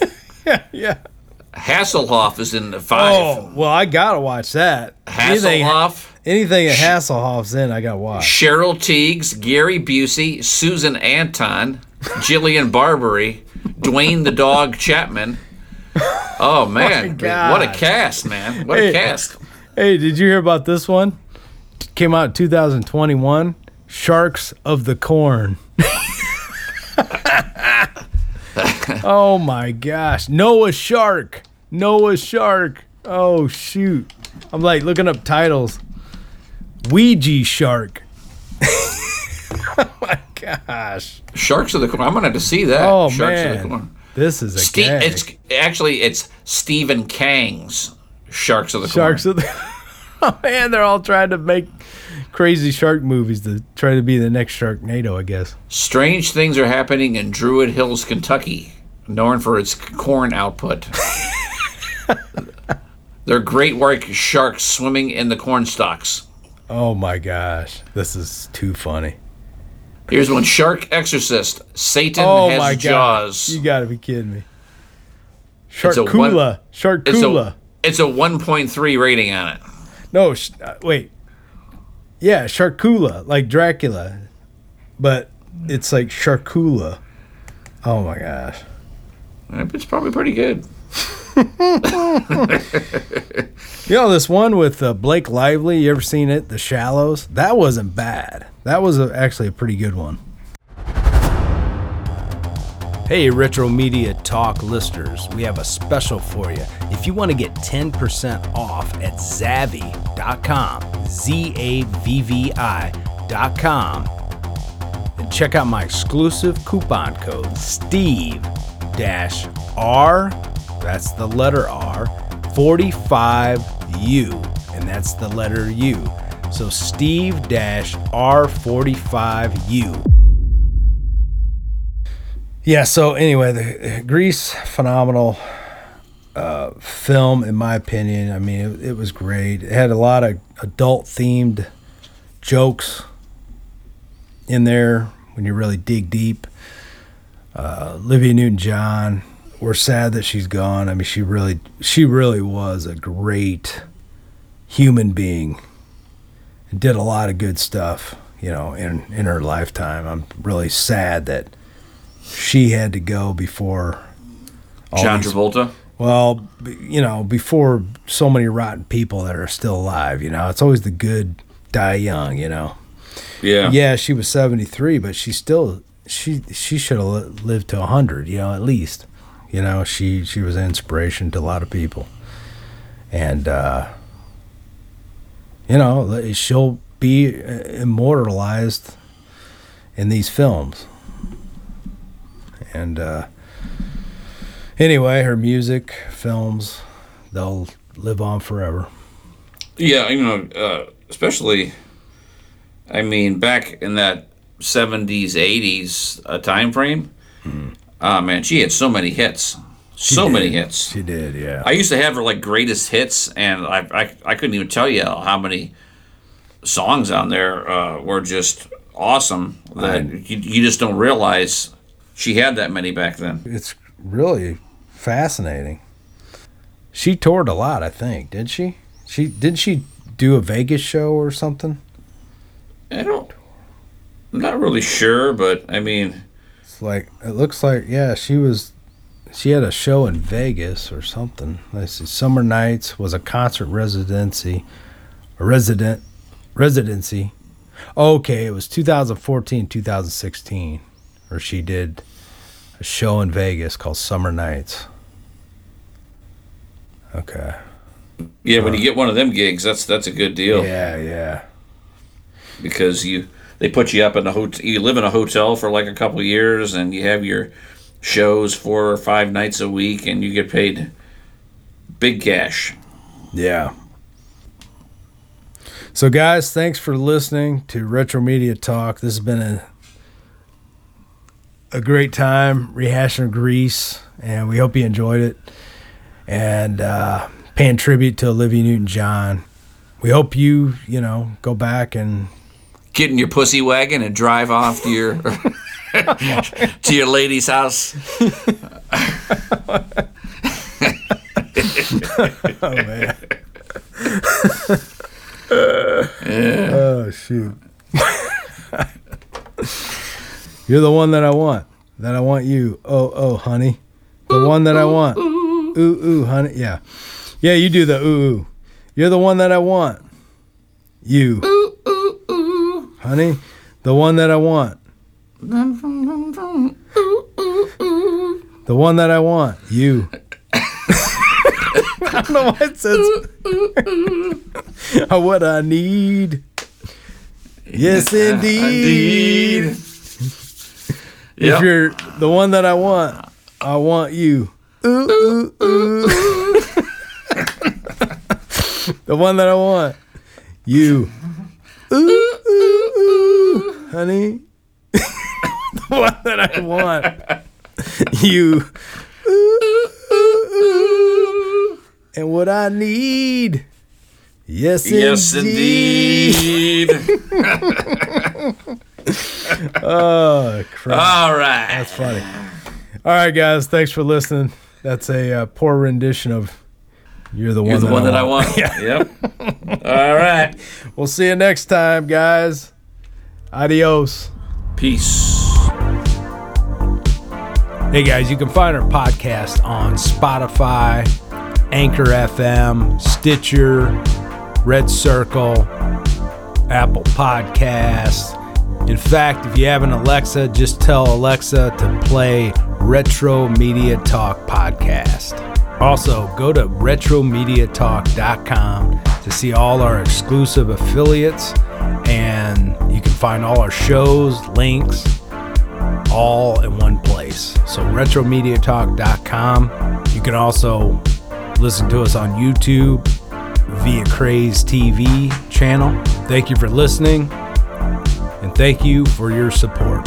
yeah, yeah. Hasselhoff is in the 5. Oh well, I gotta watch that. Hasselhoff, anything that Hasselhoff's in, I gotta watch. Cheryl Tiegs, Gary Busey, Susan Anton, Jillian Barberie, Duane the Dog Chapman. Oh man, what a cast, man! What Hey. a cast! Hey, did you hear about this one? Came out in 2021. Sharks of the Corn. oh my gosh. Noah Shark. Noah Shark. Oh shoot. I'm like looking up titles. Ouija Shark. oh my gosh. Sharks of the Corn. I'm gonna have to see that. Oh Sharks of the man. Corn. This is a Ste- gag. it's actually it's Stephen King's Sharks of the Sharks Corn. of the Oh man, they're all trying to make crazy shark movies to try to be the next Sharknado, I guess. Strange things are happening in Druid Hills, Kentucky, known for its corn output. There are great white sharks swimming in the corn stalks. Oh my gosh, this is too funny. Here's one: Shark Exorcist. Satan Oh has my jaws. god, you got to be kidding me. a one- Sharkula, It's Sharkula. a it's a 1.3 rating on it. No, sh- uh, wait. Yeah, Sharkula, like Dracula, but it's like Sharkula. Oh my gosh. It's probably pretty good. You know this one with uh, Blake Lively? You ever seen it? The Shallows. That wasn't bad. That was a, actually a pretty good one. Hey, Retro Media Talk listeners, we have a special for you. If you want to get 10% off at Zavvi.com, Z A V V I.com, and check out my exclusive coupon code Steve R, that's the letter R, 45U, and that's the letter U. So Steve R45U. Yeah, so anyway, the Grease phenomenal uh, film in my opinion. I mean, it, it was great. It had a lot of adult themed jokes in there when you really dig deep. Uh, Olivia Newton-John, we're sad that she's gone. I mean, she really she really was a great human being. And did a lot of good stuff, you know, in in her lifetime. I'm really sad that she had to go before John these- Travolta. well, you know, before so many rotten people that are still alive, you know, it's always the good die young, you know. Yeah. Yeah, she was 73, but she still she she should have lived to 100, you know, at least. You know, she she was an inspiration to a lot of people. And uh you know, she'll be uh, immortalized in these films. And uh anyway, her music, films, they'll live on forever. Yeah, you know, uh, especially, I mean, back in that 70s, 80s uh, time frame, oh man, she had so many hits. So many hits. She did, yeah. I used to have her like greatest hits, and I, I, I couldn't even tell you how many songs on there uh, were just awesome that you, you just don't realize she had that many back then. it's really fascinating. She toured a lot, I think, did she? She didn't she do a Vegas show or something? I don't, I'm not really sure, but I mean, It's like it looks like yeah, she was she had a show in Vegas or something. Let's see. Summer Nights was a concert residency a resident residency. Okay, it was 2014, 2016 or she did a show in Vegas called Summer Nights. Okay. yeah, when uh, you get one of them gigs, that's that's a good deal. Yeah, yeah. because you they put you up in a hotel. You live in a hotel for like a couple years, and you have your shows four or five nights a week, and you get paid big cash. Yeah. So, guys, thanks for listening to Retro Media Talk. This has been a a great time rehashing Grease, and we hope you enjoyed it. and uh, paying tribute to Olivia Newton-John. We hope you, you know, go back and Get in your pussy wagon and drive off to your to your lady's house. oh man. oh shoot. You're the one that I want. That I want you. Oh oh honey. The one that I want. Ooh ooh honey. Yeah. Yeah, you do the ooh ooh. You're the one that I want. You. Honey, the one that I want. The one that I want. You. I don't know why it says what I need. Yes, indeed. If Yep. you're the one that I want, I want you. Ooh, ooh, ooh. the one that I want, you. Ooh, ooh, ooh. Honey. the one that I want, you. Ooh, ooh, ooh. And what I need. Yes, Yes, indeed. indeed. Oh, crap. All right. That's funny. All right, guys. Thanks for listening. That's a uh, poor rendition of "You're the one. You're one." the that one I that I want. yeah. Yep. All right. We'll see you next time, guys. Adios. Peace. Hey, guys. You can find our podcast on Spotify, Anchor FM, Stitcher, Red Circle, Apple Podcasts. In fact, if you have an Alexa, just tell Alexa to play Retro Media Talk podcast. Also, go to retromediatalk.com to see all our exclusive affiliates, and you can find all our shows, links, all in one place. So, retromediatalk.com. You can also listen to us on YouTube via Craze TV channel. Thank you for listening, and thank you for your support.